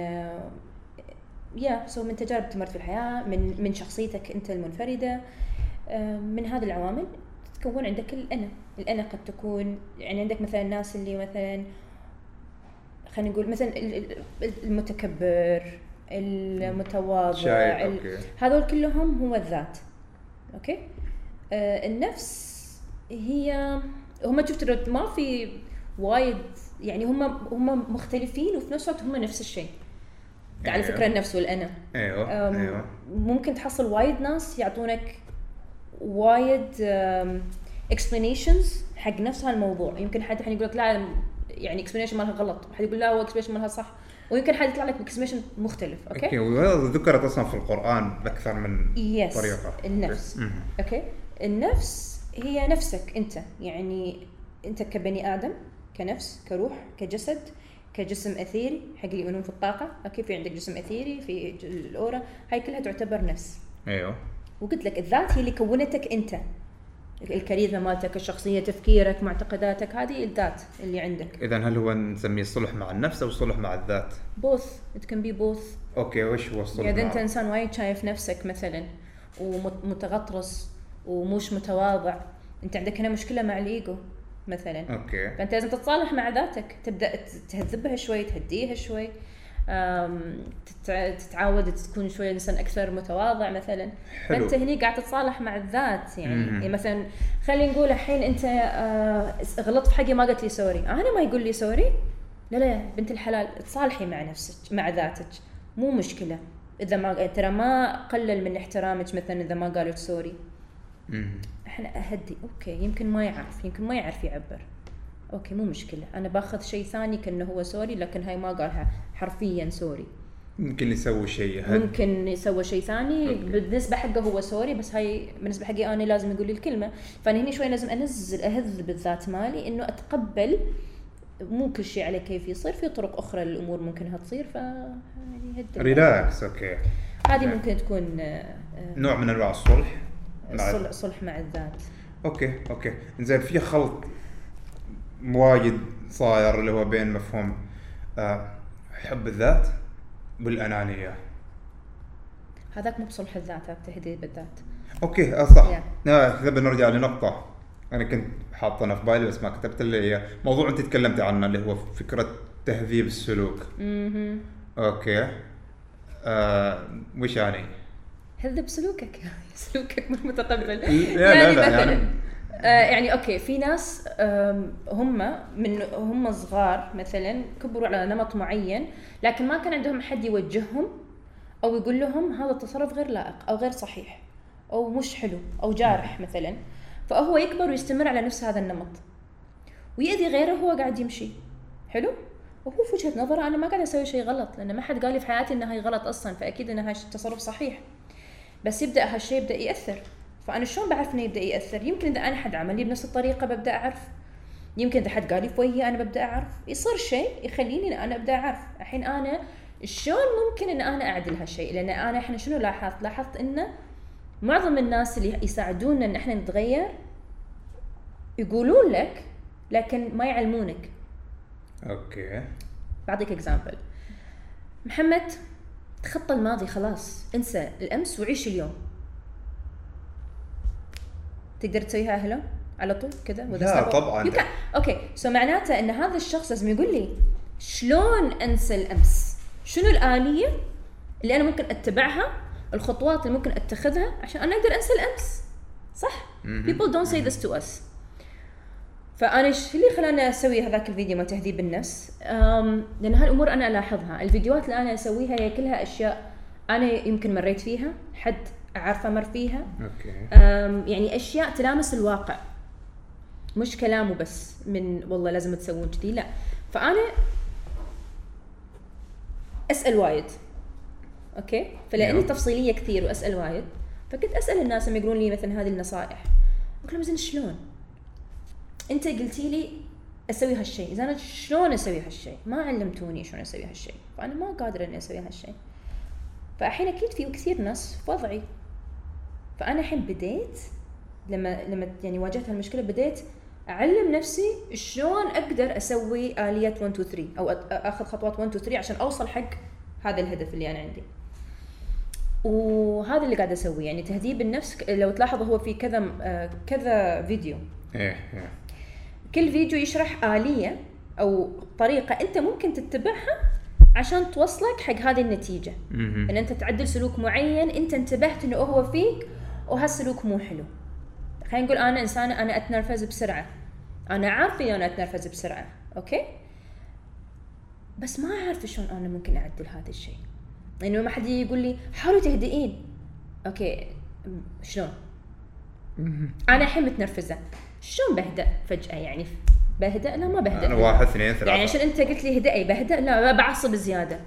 يا so من تجارب تمرت في الحياة من من شخصيتك أنت المنفردة من هذه العوامل تتكون عندك الأنا. الأنا قد تكون يعني عندك مثلا الناس اللي مثلا خلينا نقول مثلا ال- ال- المتكبر المتواضع هذول كلهم هو الذات okay؟ النفس هي هم شفت ما في وايد يعني هم هم مختلفين وفي نفس الوقت هم نفس الشيء. على أيوه. فكرة النفس والأنا. أيوه أيوه. ممكن تحصل وايد ناس يعطونك وايد explanations حق نفس هالموضوع. يمكن حد الحين يقول لك لا يعني explanation مالها غلط. وحد يقول لا هو explanation مالها صح. ويمكن حد يطلع لك ب explanation مختلف okay؟ okay ذكرت أصلا في القرآن بأكثر من yes طريقة. النفس. okay؟ النفس هي نفسك أنت. يعني أنت كبني آدم كنفس كروح كجسد كجسم أثيري. حق اللي يؤمنون في الطاقة. okay في عندك جسم أثيري في ال aura. هاي كلها تعتبر نفس. أيوه. وقلت لك الذات هي اللي كونتك أنت. الكاريزما مالتك الشخصية تفكيرك معتقداتك هذه الذات اللي عندك. اذا هل هو نسميه صلح مع النفس أو صلح مع الذات؟ both it can be both. okay وش هو الصلح يعني إذا أنت إنسان وايد شايف نفسك مثلا ومتغطرس ومش متواضع. انت عندك هنا مشكلة مع الإيجو مثلا. okay. فأنت لازم تتصالح مع ذاتك. تبدأ تهذبها شوي تهديها شوي. تتعود تكون شوي إنسان أكثر متواضع مثلا. حلو. فأنت هني قاعد تتصالح مع الذات يعني. يعني مثلا خلينا نقول الحين أنت آه، غلطت في حقي ما قلت لي sorry. أنا ما يقول لي sorry؟ لا لا بنت الحلال تصالحي مع نفسك مع ذاتك. مو مشكلة. إذا ما ترى ما قلل من احترامك مثلا إذا ما قالت sorry. إحنا أهدي. okay يمكن ما يعرف يمكن ما يعرف يعبر. okay مو مشكلة. أنا باخذ شيء ثاني كأنه هو sorry لكن هاي ما قالها. حرفيا sorry. ممكن يسوي شيء هل ممكن يسوي شيء ثاني. okay. بالنسبة حقه هو sorry بس هاي بالنسبة حقي أنا لازم يقول لي الكلمة. فأنا هنا شوي لازم أنزل أهذب الذات مالي إنه أتقبل. مو كل شيء عليه كيف يصير في طرق أخرى للامور ممكنها تصير ف يعني relax okay. هذه نعم. ممكن تكون آه، نوع من أنواع الصلح. مع صلح, مع الذات. okay okay. زين في خلط وايد صاير اللي هو بين مفهوم آه حب الذات والأنانية. هذاك مو بصلح الذات هذاك تهذيب الذات okay آه صح. Yeah. آه كذا بنرجع لنقطة. أنا كنت حاطنا في بالي بس ما كتبت اللي هي موضوع أنت تكلمت عنه اللي هو فكرة تهذيب السلوك. أها okay. آه وش يعني؟ هذب سلوكك. سلوكك مو متقبل لا لا لا يعني آه يعني أوكي في ناس هم من هم صغار مثلا كبروا على نمط معين لكن ما كان عندهم حد يوجههم أو يقول لهم هذا التصرف غير لائق أو غير صحيح أو مش حلو أو جارح مثلا. فهو يكبر ويستمر على نفس هذا النمط. ويأذي غيره وهو قاعد يمشي. حلو؟ وهو في وجهة نظره أنا ما قاعد أسوي شيء غلط لأن ما حد قال لي في حياتي ان هاي غلط أصلا فأكيد ان هاي التصرف صحيح. بس يبدأ هالشيء يبدأ يأثر. فأنا شلون بعرف إنه يبدأ يأثر؟ يمكن إذا أنا حد عمل لي بنفس الطريقة ببدأ أعرف. يمكن إذا حد قال لي في وجهي أنا ببدأ أعرف. يصير شيء يخليني إن أنا أبدأ أعرف. الحين أنا شلون ممكن إن أنا أعدل هالشيء؟ لأن أنا إحنا شنو لاحظت؟ لاحظت انه معظم الناس اللي يساعدونا إن إحنا نتغير يقولون لك لكن ما يعلمونك. okay. بعطيك example محمد تخطى الماضي خلاص. انسى. الأمس وعيش اليوم. تقدر تسويها هلا على طول؟ كذا؟ لا، طبعاً. okay. so معناته إن هذا الشخص لازم يقول لي شلون أنسى الأمس؟ شنو الآلية اللي أنا ممكن أتبعها؟ الخطوات اللي ممكن أتخذها عشان أنا أقدر أنسى الأمس. صح؟ people don't say this to us. فأنا إيش اللي خلاني أسوي هذاك الفيديو مال تهذيب النفس؟ لأن هالامور أنا ألاحظها. الفيديوهات اللي أنا أسويها هي كلها أشياء أنا يمكن مريت فيها حد اعرفه مر فيها. أوكي. يعني أشياء تلامس الواقع. مش كلامه بس من والله لازم تسوون كذي لا. فأنا أسأل وايد. أوكي؟ فلأني نعم. تفصيلية كثير وأسأل وايد فكنت أسأل الناس لما يقولون لي مثلا هذه النصائح. أقول لهم زين شلون؟ أنت قلتي لي أسوي هالشيء، زين أنا شلون أسوي هالشيء؟ ما علمتوني شلون أسوي هالشيء، فأنا ما قادرة إني أسوي هالشيء. فالحين أكيد في كثير ناس في وضعي. فأنا الحين بديت لما لما يعني واجهت هالمشكلة بديت أعلم نفسي شلون أقدر أسوي اليه 1 2 3 أو أخذ خطوات 1 2 3 عشان أوصل حق هذا الهدف اللي أنا عندي وهذا اللي قاعد أسويه يعني تهذيب النفس لو تلاحظ هو في كذا آه، كذا فيديو إيه إيه كل فيديو يشرح آلية أو طريقة أنت ممكن تتبعها عشان توصلك حق هذه النتيجة. مهم. إن أنت تعدل سلوك معين أنت انتبهت إنه هو فيك وهالسلوك مو حلو. خلينا نقول أنا إنسانة أنا أتنرفز بسرعة. أنا عارفة إني أنا أتنرفز بسرعة أوكي؟ بس ما أعرف شلون أنا ممكن أعدل هذا الشيء. لأنه ما حد يقول لي حاولي تهدئين. أوكي م- شلون؟ أنا الحين متنرفزة. شلون بهدأ فجأة يعني؟ بهدأ؟ لا ما بهدأ. أنا واحد اثنين ثلاثة. يعني عشان أنت قلت لي اهدئي بهدأ؟ لا بعصب زيادة.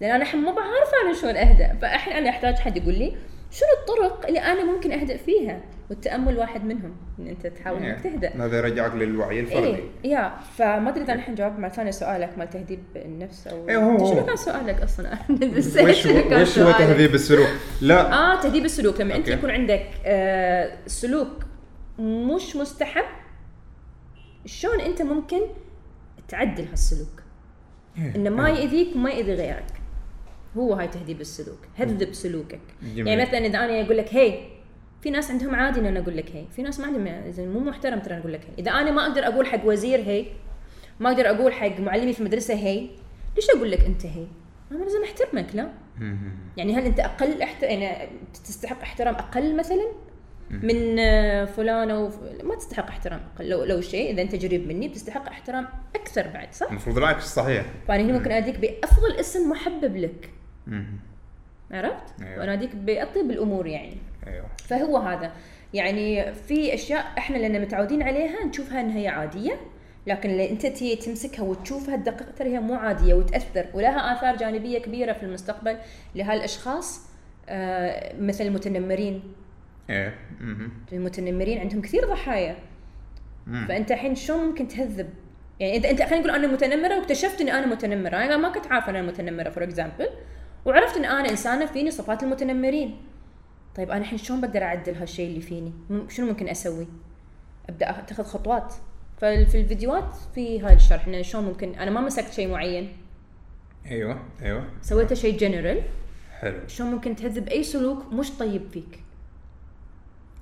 لأن أنا الحين ما بعرف أنا شلون أهدأ. فالحين أنا أحتاج حد يقول لي شنو الطرق اللي أنا ممكن أهدأ فيها؟ والتأمل واحد منهم إن أنت تحاول إنك تهدأ. هذا يرجعك للوعي الفردي. إيه يا. فما أدري إذا الحين جاوبت مرة ثانية سؤالك مال تهذيب النفس أو إيه، هو- شنو. كان سؤالك أصلا؟ وش وش هو. تهذيب السلوك؟ لا. آه تهذيب السلوك. لما أنت أوكي. يكون عندك آه سلوك مش مستحب. شلون أنت ممكن تعدل هالسلوك؟ إنه ما يأذيك وما يأذي غيرك. هو هاي تهذيب السلوك هذب سلوكك. جميل. يعني مثلا إذا أنا أقول لك هي في ناس عندهم عادي إن أنا أقول لك هي. في ناس ما عندهم إذا مو محترم ترى أقول لك هي. إذا أنا ما أقدر أقول حق وزير هي ما أقدر أقول حق معلمي في المدرسة هي ليش أقول لك أنت هي؟ أنا لازم أحترمك لا؟ يعني هل أنت أقل احت... يعني تستحق احترام أقل مثلا؟ من آه، فلانه وف... ما تستحق احترام. لو لو شيء إذا أنت قريب مني بتستحق احترام أكثر بعد صح؟ المفروض العكس صحيح فأنا هنا ممكن أناديك بأفضل اسم محبب لك. عرفت؟ أيوة. وأناديك بأطيب الأمور يعني. أيوه. فهو هذا. يعني في أشياء إحنا لأن متعودين عليها نشوفها إن هي عادية لكن اللي أنت تي تمسكها وتشوفها تدقق ترى هي مو عادية وتأثر ولها آثار جانبية كبيرة في المستقبل لهالأشخاص آه مثل المتنمرين. إيه. المتنمرين عندهم كثير ضحايا. مم. فأنت الحين شلون ممكن تهذب؟ يعني انت أنت خلينا نقول أنا متنمرة واكتشفت اني أنا متنمرة. أنا ما كنت عارفة ان أنا متنمرة for example وعرفت إن أنا إنسانة فيني صفات المتنمرين. طيب أنا الحين شلون بقدر أعدل هالشيء اللي فيني؟ شنو ممكن أسوي؟ أبدأ اتخذ خطوات. ففي الفيديوهات في هاي الشرح إنه شلون ممكن أنا ما مسكت شيء معين. أيوه أيوه. سويته شيء جنرال حلو. شلون ممكن تهذب أي سلوك مش طيب فيك.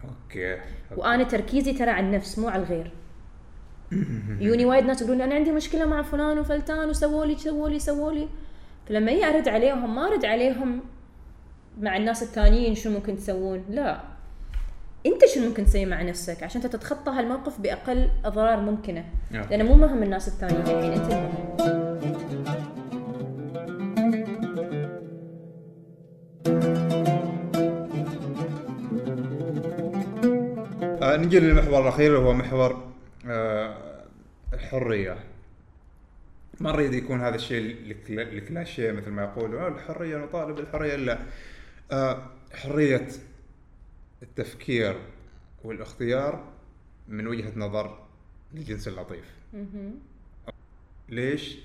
أوكي وأنا تركيزي ترى على النفس مو على الغير. يوني وايد ناس يقولون أنا عندي مشكلة مع فلان وفلتان وسووا لي سووا لي سووا لي. فلما أجي أرد عليهم ما أرد عليهم مع الناس الثانيين شو ممكن تسوون. لا. أنت شو ممكن تسوي مع نفسك؟ عشان تتخطى هالموقف بأقل أضرار ممكنة. لأنه مو مهم الناس الثانيين الحين أنت المهم. نجي للمحور الأخير هو محور آه الحرية. ما نريد يكون هذا الشيء الكلا- الكلاشيه مثل ما يقولوا. آه الحرية نطالب بالحرية لا. آه حرية التفكير والاختيار من وجهة نظر الجنس اللطيف. ليش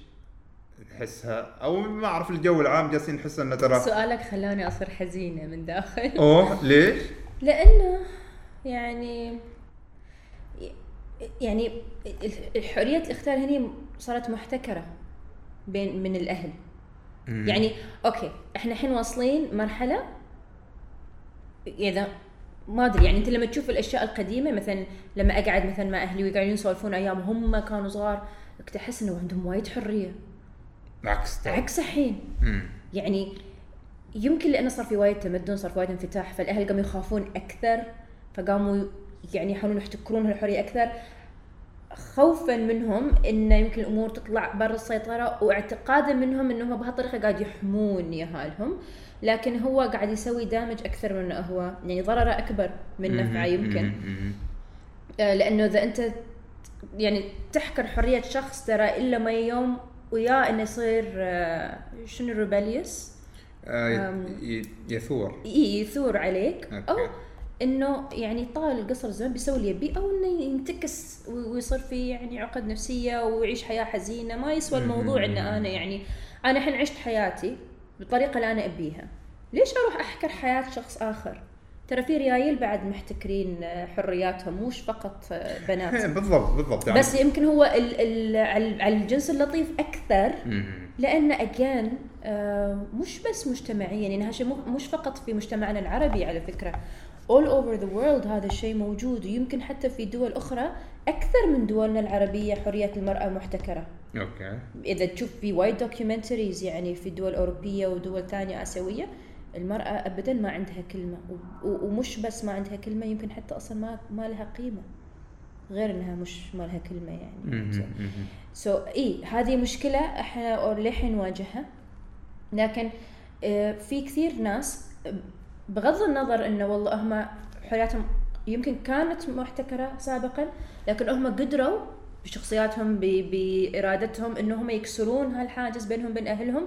نحسها؟ أو ما أعرف الجو العام جالسين نحس انه ترى سؤالك خلاني أصير حزينة من داخل. أوه ليش؟ لأنه يعني يعني حريه الاختيار هني صارت محتكرة بين من الأهل. يعني أوكي إحنا الحين واصلين مرحلة إذا ما أدري يعني أنت لما تشوف الأشياء القديمة مثلا لما أقعد مثلا مع أهلي ويقعدون يسولفون أيام هم كانوا صغار كنت أحس إنه عندهم وايد حرية. عكس. عكس الحين. مم. يعني يمكن لأنه صار في وايد تمدن صار في وايد انفتاح فالأهل قاموا يخافون أكثر. فقاموا يعني يحاولون يحتكرون هالحرية أكثر خوفا منهم انه يمكن الأمور تطلع برا السيطرة واعتقادا منهم انهم بهالطريقة قاعد يحمون يهالهم لكن هو قاعد يسوي damage أكثر من هو يعني ضرره أكبر من نفعه يمكن. آه، لأنه إذا أنت يعني تحكر حرية شخص ترى إلا ما يوم وياه إنه يصير آه، شنو rebellious آه أم. ي- يثور يثور عليك أو أوكي. إنه يعني طال القصر زين بيسوي اللي يبيه أو إنه ينتكس ويصير في يعني عقد نفسية ويعيش حياة حزينة ما يسوى الموضوع إن أنا يعني أنا الحين عشت حياتي بالطريقة اللي أنا أبيها. ليش أروح أحكر حياة شخص آخر؟ ترى في ريايل بعد محتكرين آه، حرياتهم مش فقط آه، بنات. بالضبط بالضبط. يعني بس يمكن هو ال ال على الجنس اللطيف أكثر. لأن اجان مش بس مجتمعيا يعني هالشيء مو- مش فقط في مجتمعنا العربي على فكرة. All over the world هذا الشيء موجود ويمكن حتى في دول أخرى أكثر من دولنا العربية حرية المرأة محتكرة. أوكي. إذا تشوف في وايد documentaries يعني في دول أوروبية ودول ثانية آسيوية المرأة ابدا ما عندها و- ومش بس ما عندها كلمة يمكن حتى أصلا ما ما لها قيمة. غير إنها مش ما لها كلمة يعني. سو so, إي هذه مشكلة إحنا للحين نواجهها. لكن آه، في كثير ناس بغض النظر إنه والله هم حياتهم يمكن كانت محتكرة سابقا لكن هم قدروا بشخصياتهم ب- بإرادتهم انهم يكسرون هالحاجز بينهم وبين أهلهم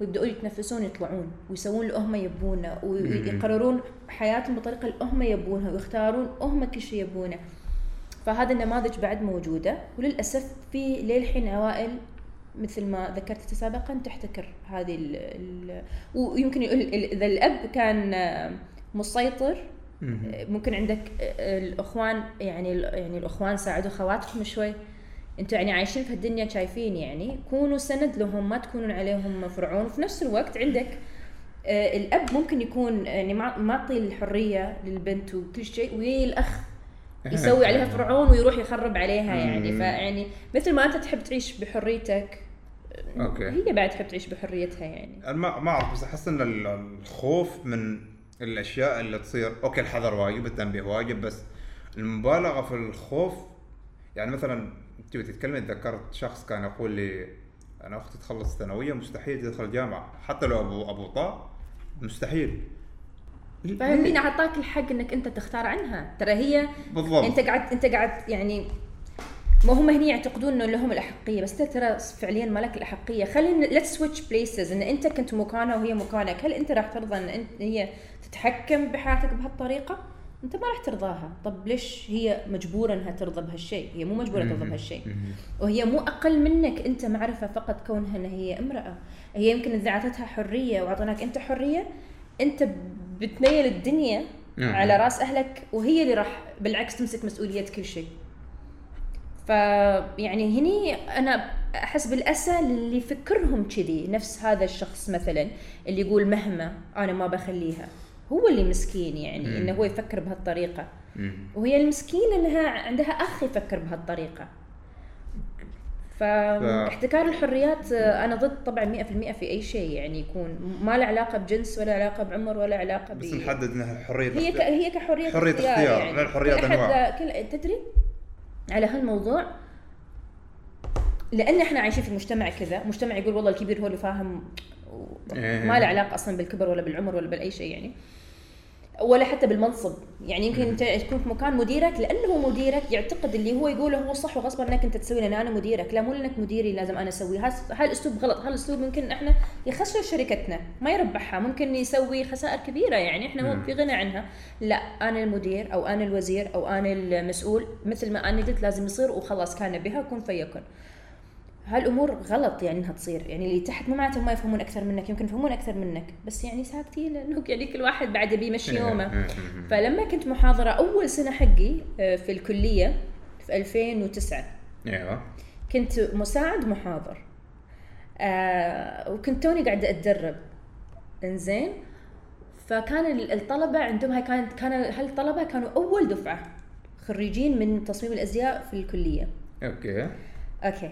ويبدأون يتنفسون يطلعون ويسوون اللي هم يبونه ويقررون حياتهم بالطريقة اللي هم يبونها ويختارون هم كل شيء يبونه. فهذا النماذج بعد موجودة وللأسف في للحين عوائل مثل ما ذكرت سابقا تحتكر هذه ال ال ويمكن يقول ال- إذا الأب كان مسيطر ممكن عندك الأخوان يعني يعني الأخوان ساعدوا خواتكم شوي. أنتوا يعني عايشين في الدنيا شايفين يعني كونوا سند لهم ما تكونون عليهم فرعون وفي نفس الوقت عندك آه، الأب ممكن يكون يعني مع- معطي الحرية للبنت وكل شيء والاخ يسوي عليها فرعون ويروح يخرب عليها يعني. فيعني مثل ما أنت تحب تعيش بحريتك أوكي. هي بعد تحب تعيش بحريتها يعني. أنا ما ما أعرف بس أحس إن ال- الخوف من الأشياء اللي تصير أوكي الحذر واجب التنبيه واجب بس المبالغة في الخوف يعني مثلا تبي تتكلم تذكرت شخص كان يقول لي أنا أختي تخلص ثانوية مستحيل تدخل جامعة. حتى لو ابو أبو طاء مستحيل. فمين أعطاك الحق إنك أنت تختار عنها؟ ترى هي بالضبط. أنت قاعد أنت قاعد يعني ما هم هني يعتقدون إنه لهم الأحقية بس ترى فعليا ما لك الأحقية. خلينا let's switch places إن أنت كنت مكانها وهي مكانك هل أنت راح ترضى إن أنت هي تتحكم بحياتك بهالطريقة؟ أنت ما راح ترضاها. طب ليش هي مجبورة إنها ترضى بهالشيء؟ هي مو مجبورة ترضى بهالشيء. وهي مو أقل منك أنت معرفة فقط كونها إن هي امرأة. هي يمكن إذا أعطتها حرية وأعطيناك أنت حرية أنت بتنيل الدنيا. على رأس أهلك وهي اللي راح بالعكس تمسك مسؤولية كل شيء. فيعني هني أنا أحس بالأسى للي يفكرهم كذي نفس هذا الشخص مثلا اللي يقول مهما أنا ما بخليها هو اللي مسكين يعني إنه هو يفكر بهالطريقة مم. وهي المسكينة إنها عندها أخ يفكر بهالطريقة فاحتكار الحريات أنا ضد طبعا 100% في أي شيء يعني يكون ما له علاقة بجنس ولا علاقة بعمر ولا علاقة بس نحدد إنها حرية هي ك... هي كحرية حرية اختيار، يعني. الحريات أنواع. كل تدري على هالموضوع لأن إحنا عايشين في مجتمع كذا مجتمع يقول والله الكبير هو اللي فاهم إيه. ما له علاقة أصلا بالكبر ولا بالعمر ولا باي شيء يعني ولا حتى بالمنصب. يعني يمكن انت تكون في مكان مديرك لأنه مديرك يعتقد اللي هو يقوله هو صح وغصبا عنك أنت تسوي لأن أنا مديرك. لا مو لأنك مديري لازم أنا أسوي. هذا الاسلوب غلط. هذا الاسلوب ممكن إحنا يخسر شركتنا ما يربحها. ممكن يسوي خسائر كبيرة يعني إحنا مو في غنى عنها. لا أنا المدير أو أنا الوزير أو أنا المسؤول مثل ما أنا قلت لازم يصير وخلاص كان بها كن فيكن. هالأمور غلط يعني إنها تصير. يعني اللي تحت مو معناته ما يفهمون أكثر منك يمكن يفهمون أكثر منك. بس يعني ساكتين لأنه يعني كل واحد بعد يبي يمشي يومه. فلما كنت محاضرة أول سنة حقي آه، في الكلية في 2009 إيوه. كنت مساعد محاضر. آه وكنت توني قاعدة أتدرب. إنزين. فكان ال- الطلبة عندهم هاي كانت كان هالطلبة كانوا أول دفعة خريجين من تصميم الأزياء في الكلية. أوكي. أوكي.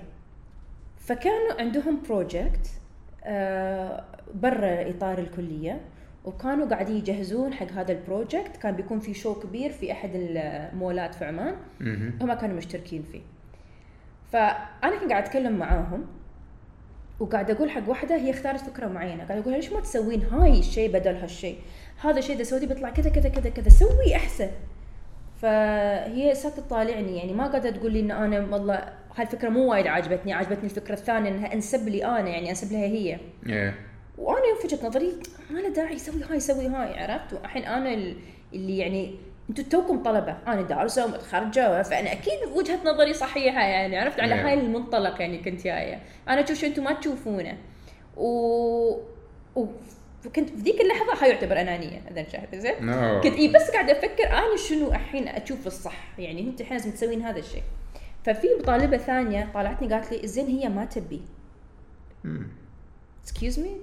فكانوا عندهم project آه برا إطار الكلية وكانوا قاعدين يجهزون حق هذا ال project كان بيكون في show كبير في أحد المولات في عمان. هم كانوا مشتركين فيه. فأنا كنت قاعد أتكلم معاهم وقاعد أقول حق واحدة هي اختارت فكرة معينة. قاعد أقول ليش ما تسوين هاي الشيء بدل هالشيء؟ هذا الشيء إذا سويتي بيطلع كذا كذا كذا كذا سوي أحسن. فهي ساكت تطالعني يعني ما قاعدة تقول لي إن أنا والله هالفكرة مو وايد عجبتني عجبتني الفكرة الثانية إنها أنسب لي أنا يعني أنسب لها هي. إيه. وأنا في وجهه نظري ما له داعي يسوي هاي يسوي هاي عرفت؟ والحين أنا ال- اللي يعني أنتم توكم طلبة أنا دارسة ومتخرجة فانا أكيد وجهة نظري صحيحة يعني عرفت؟ على نعم. هاي المنطلق يعني كنت جاية. أنا أشوف شيء أنتم ما تشوفونه. و... و... وكنت في ذيك اللحظة هاي يعتبر أنانية إذا شاهد زين؟ No. كنت اي بس قاعدة أفكر أنا شنو الحين أشوف الصح؟ يعني انت الحين لازم تسوين هذا الشيء. ففي طالبه ثانية طالعتني قالت لي زين هي ما تبي. excuse me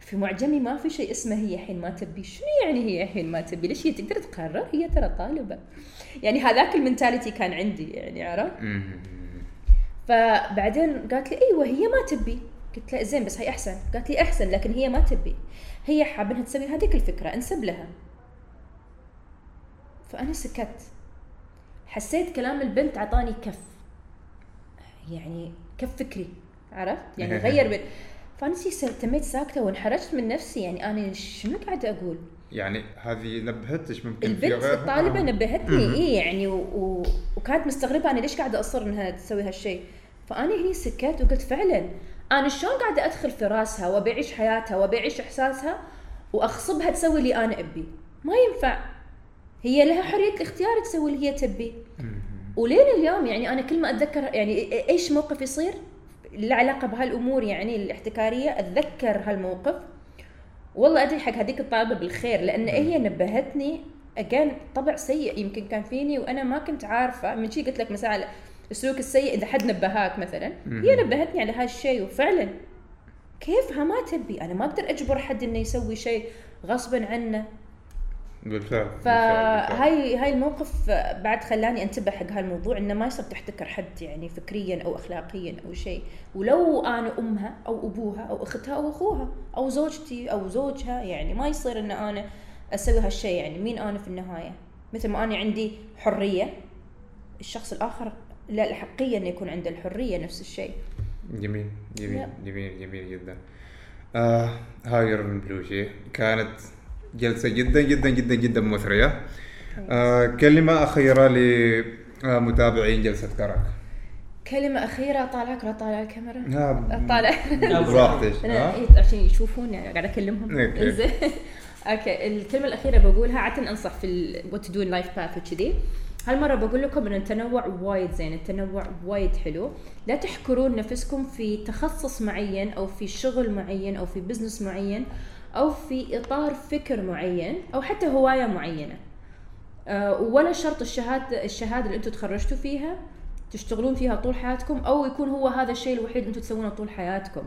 في معجمي ما في شيء اسمه هي الحين ما تبي. شنو يعني هي الحين ما تبي؟ ليش هي تقدر تقرر؟ هي ترى طالبة. يعني هذاك المنتاليتي كان عندي يعني عرفت؟ فبعدين قالت لي أيوه هي ما تبي. قلت لها زين بس هي أحسن. قالت لي أحسن لكن هي ما تبي. هي حابة إنها تسوي هذيك الفكرة انسب لها. فأنا سكت. حسيت كلام البنت عطاني كف. يعني كف فكري عرفت؟ يعني غير بين فانا تميت ساكتة وانحرجت من نفسي. يعني أنا شنو قاعدة أقول؟ يعني هذه نبهتش ممكن البنت؟ الطالبه آه. نبهتني. اي يعني و... و... وكانت مستغربة أنا ليش قاعدة أصر إنها تسوي هالشيء فأنا هني سكت وقلت فعلا أنا شلون قاعدة أدخل في راسها وابي اعيش حياتها وابي اعيش إحساسها واغصبها تسوي اللي أنا أبي؟ ما ينفع. هي لها حرية الاختيار تسوي اللي هي تبي. ولين اليوم يعني أنا كل ما أتذكر يعني إيش موقف يصير له علاقة بهالأمور يعني الاحتكارية أتذكر هالموقف. والله أدري حق هذيك الطالبة بالخير لأن هي نبهتني اجين طبع سيء يمكن كان فيني وأنا ما كنت عارفة. من شي قلت لك مثلا السلوك السيء إذا حد نبهاك مثلا. هي نبهتني على هالشيء وفعلا كيفها ما تبي. أنا ما أقدر أجبر حد إنه يسوي شيء غصبا عنه. بالفعل. فهاي هاي الموقف بعد خلاني انتبه حق هالموضوع إنه ما يصير تحتكر حد يعني فكريا أو اخلاقيا أو شيء. ولو أنا أمها أو أبوها أو أختها أو أخوها أو زوجتي أو زوجها يعني ما يصير إن أنا أسوي هالشيء. يعني مين أنا في النهاية؟ مثل ما أنا عندي حرية الشخص الآخر لا الحقيه إنه يكون عنده الحرية نفس الشيء. جميل جميل. جميل جميل جدا. آه هاجر بلوشي كانت جلسة جدا جدا جدا جدا مثرية. آه كلمة أخيرة لمتابعين جلسة كرك كلمة أخيرة طالعك ولا طالع الكاميرا. آه، طالع براحتك. أنا آه. إيه عشان يشوفون يعني قاعد أكلمهم. أوكي. زين أوكي الكلمة الأخيرة بقولها عادة أنصح في what to do life path وكذي. هالمرة بقول لكم إن التنوع وايد زين التنوع وايد حلو. لا تحكرون نفسكم في تخصص معين أو في شغل معين أو في business معين. أو في إطار فكر معين أو حتى هواية معينة. آه، ولا شرط الشهاده الشهادة اللي أنتم تخرجتوا فيها تشتغلون فيها طول حياتكم أو يكون هو هذا الشيء الوحيد أنتم تسوونه طول حياتكم.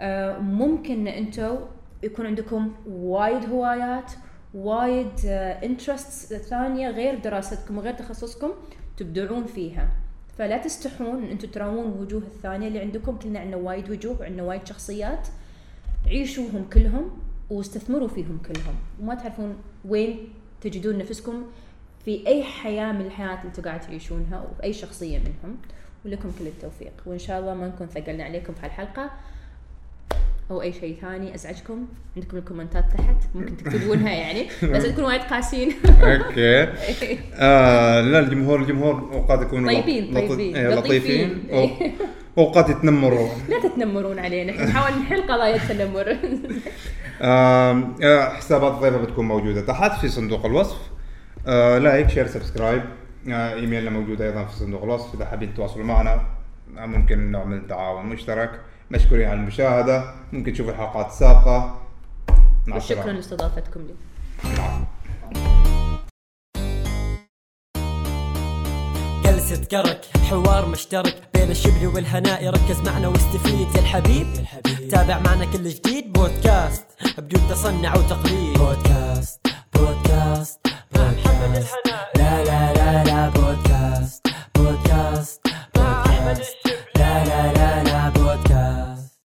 آه، ممكن إن أنتم يكون عندكم وايد هوايات وايد interests ثانية غير دراستكم وغير تخصصكم تبدعون فيها. فلا تستحون إن أنتم تراوون الوجوه الثانية اللي عندكم كلنا عندنا وايد وجوه وعندنا وايد شخصيات. عيشوهم كلهم. واستثمروا فيهم كلهم. وما تعرفون وين تجدون نفسكم في أي حياة من الحياة اللي أنتم قاعد تعيشونها وفي أي شخصية منهم. ولكم كل التوفيق. وإن شاء الله ما نكون ثقلنا عليكم في هالحلقة. أو أي شيء ثاني أزعجكم. عندكم الكومنتات تحت. ممكن تكتبونها يعني. بس تكونوا وايد قاسيين. okay. آه لا الجمهور الجمهور اوقات يكونوا طيبين، طيبين، إيه، لطيفين. اوقات يتنمروا لا تتنمرون علينا إحنا نحاول نحل قضايا التنمر. آه، حسابات الضيفة بتكون موجودة تحت في صندوق الوصف. like share subscribe إيميلنا موجود أيضا في صندوق الوصف. إذا حابين تتواصلوا معنا آه، ممكن نعمل تعاون مشترك. مشكورين على المشاهدة. ممكن تشوفوا الحلقات السابقة مع وشكرا السلامة لاستضافتكم لي بس اذكرك حوار مشترك بين الشبل والهنائي ركز معنا واستفيد. يا الحبيب, الحبيب تابع معنا كل جديد. بودكاست بدون تصنع وتقليد. بودكاست بودكاست بودكاست. لا لا لا لا بودكاست بودكاست بودكاست. لا لا لا لا.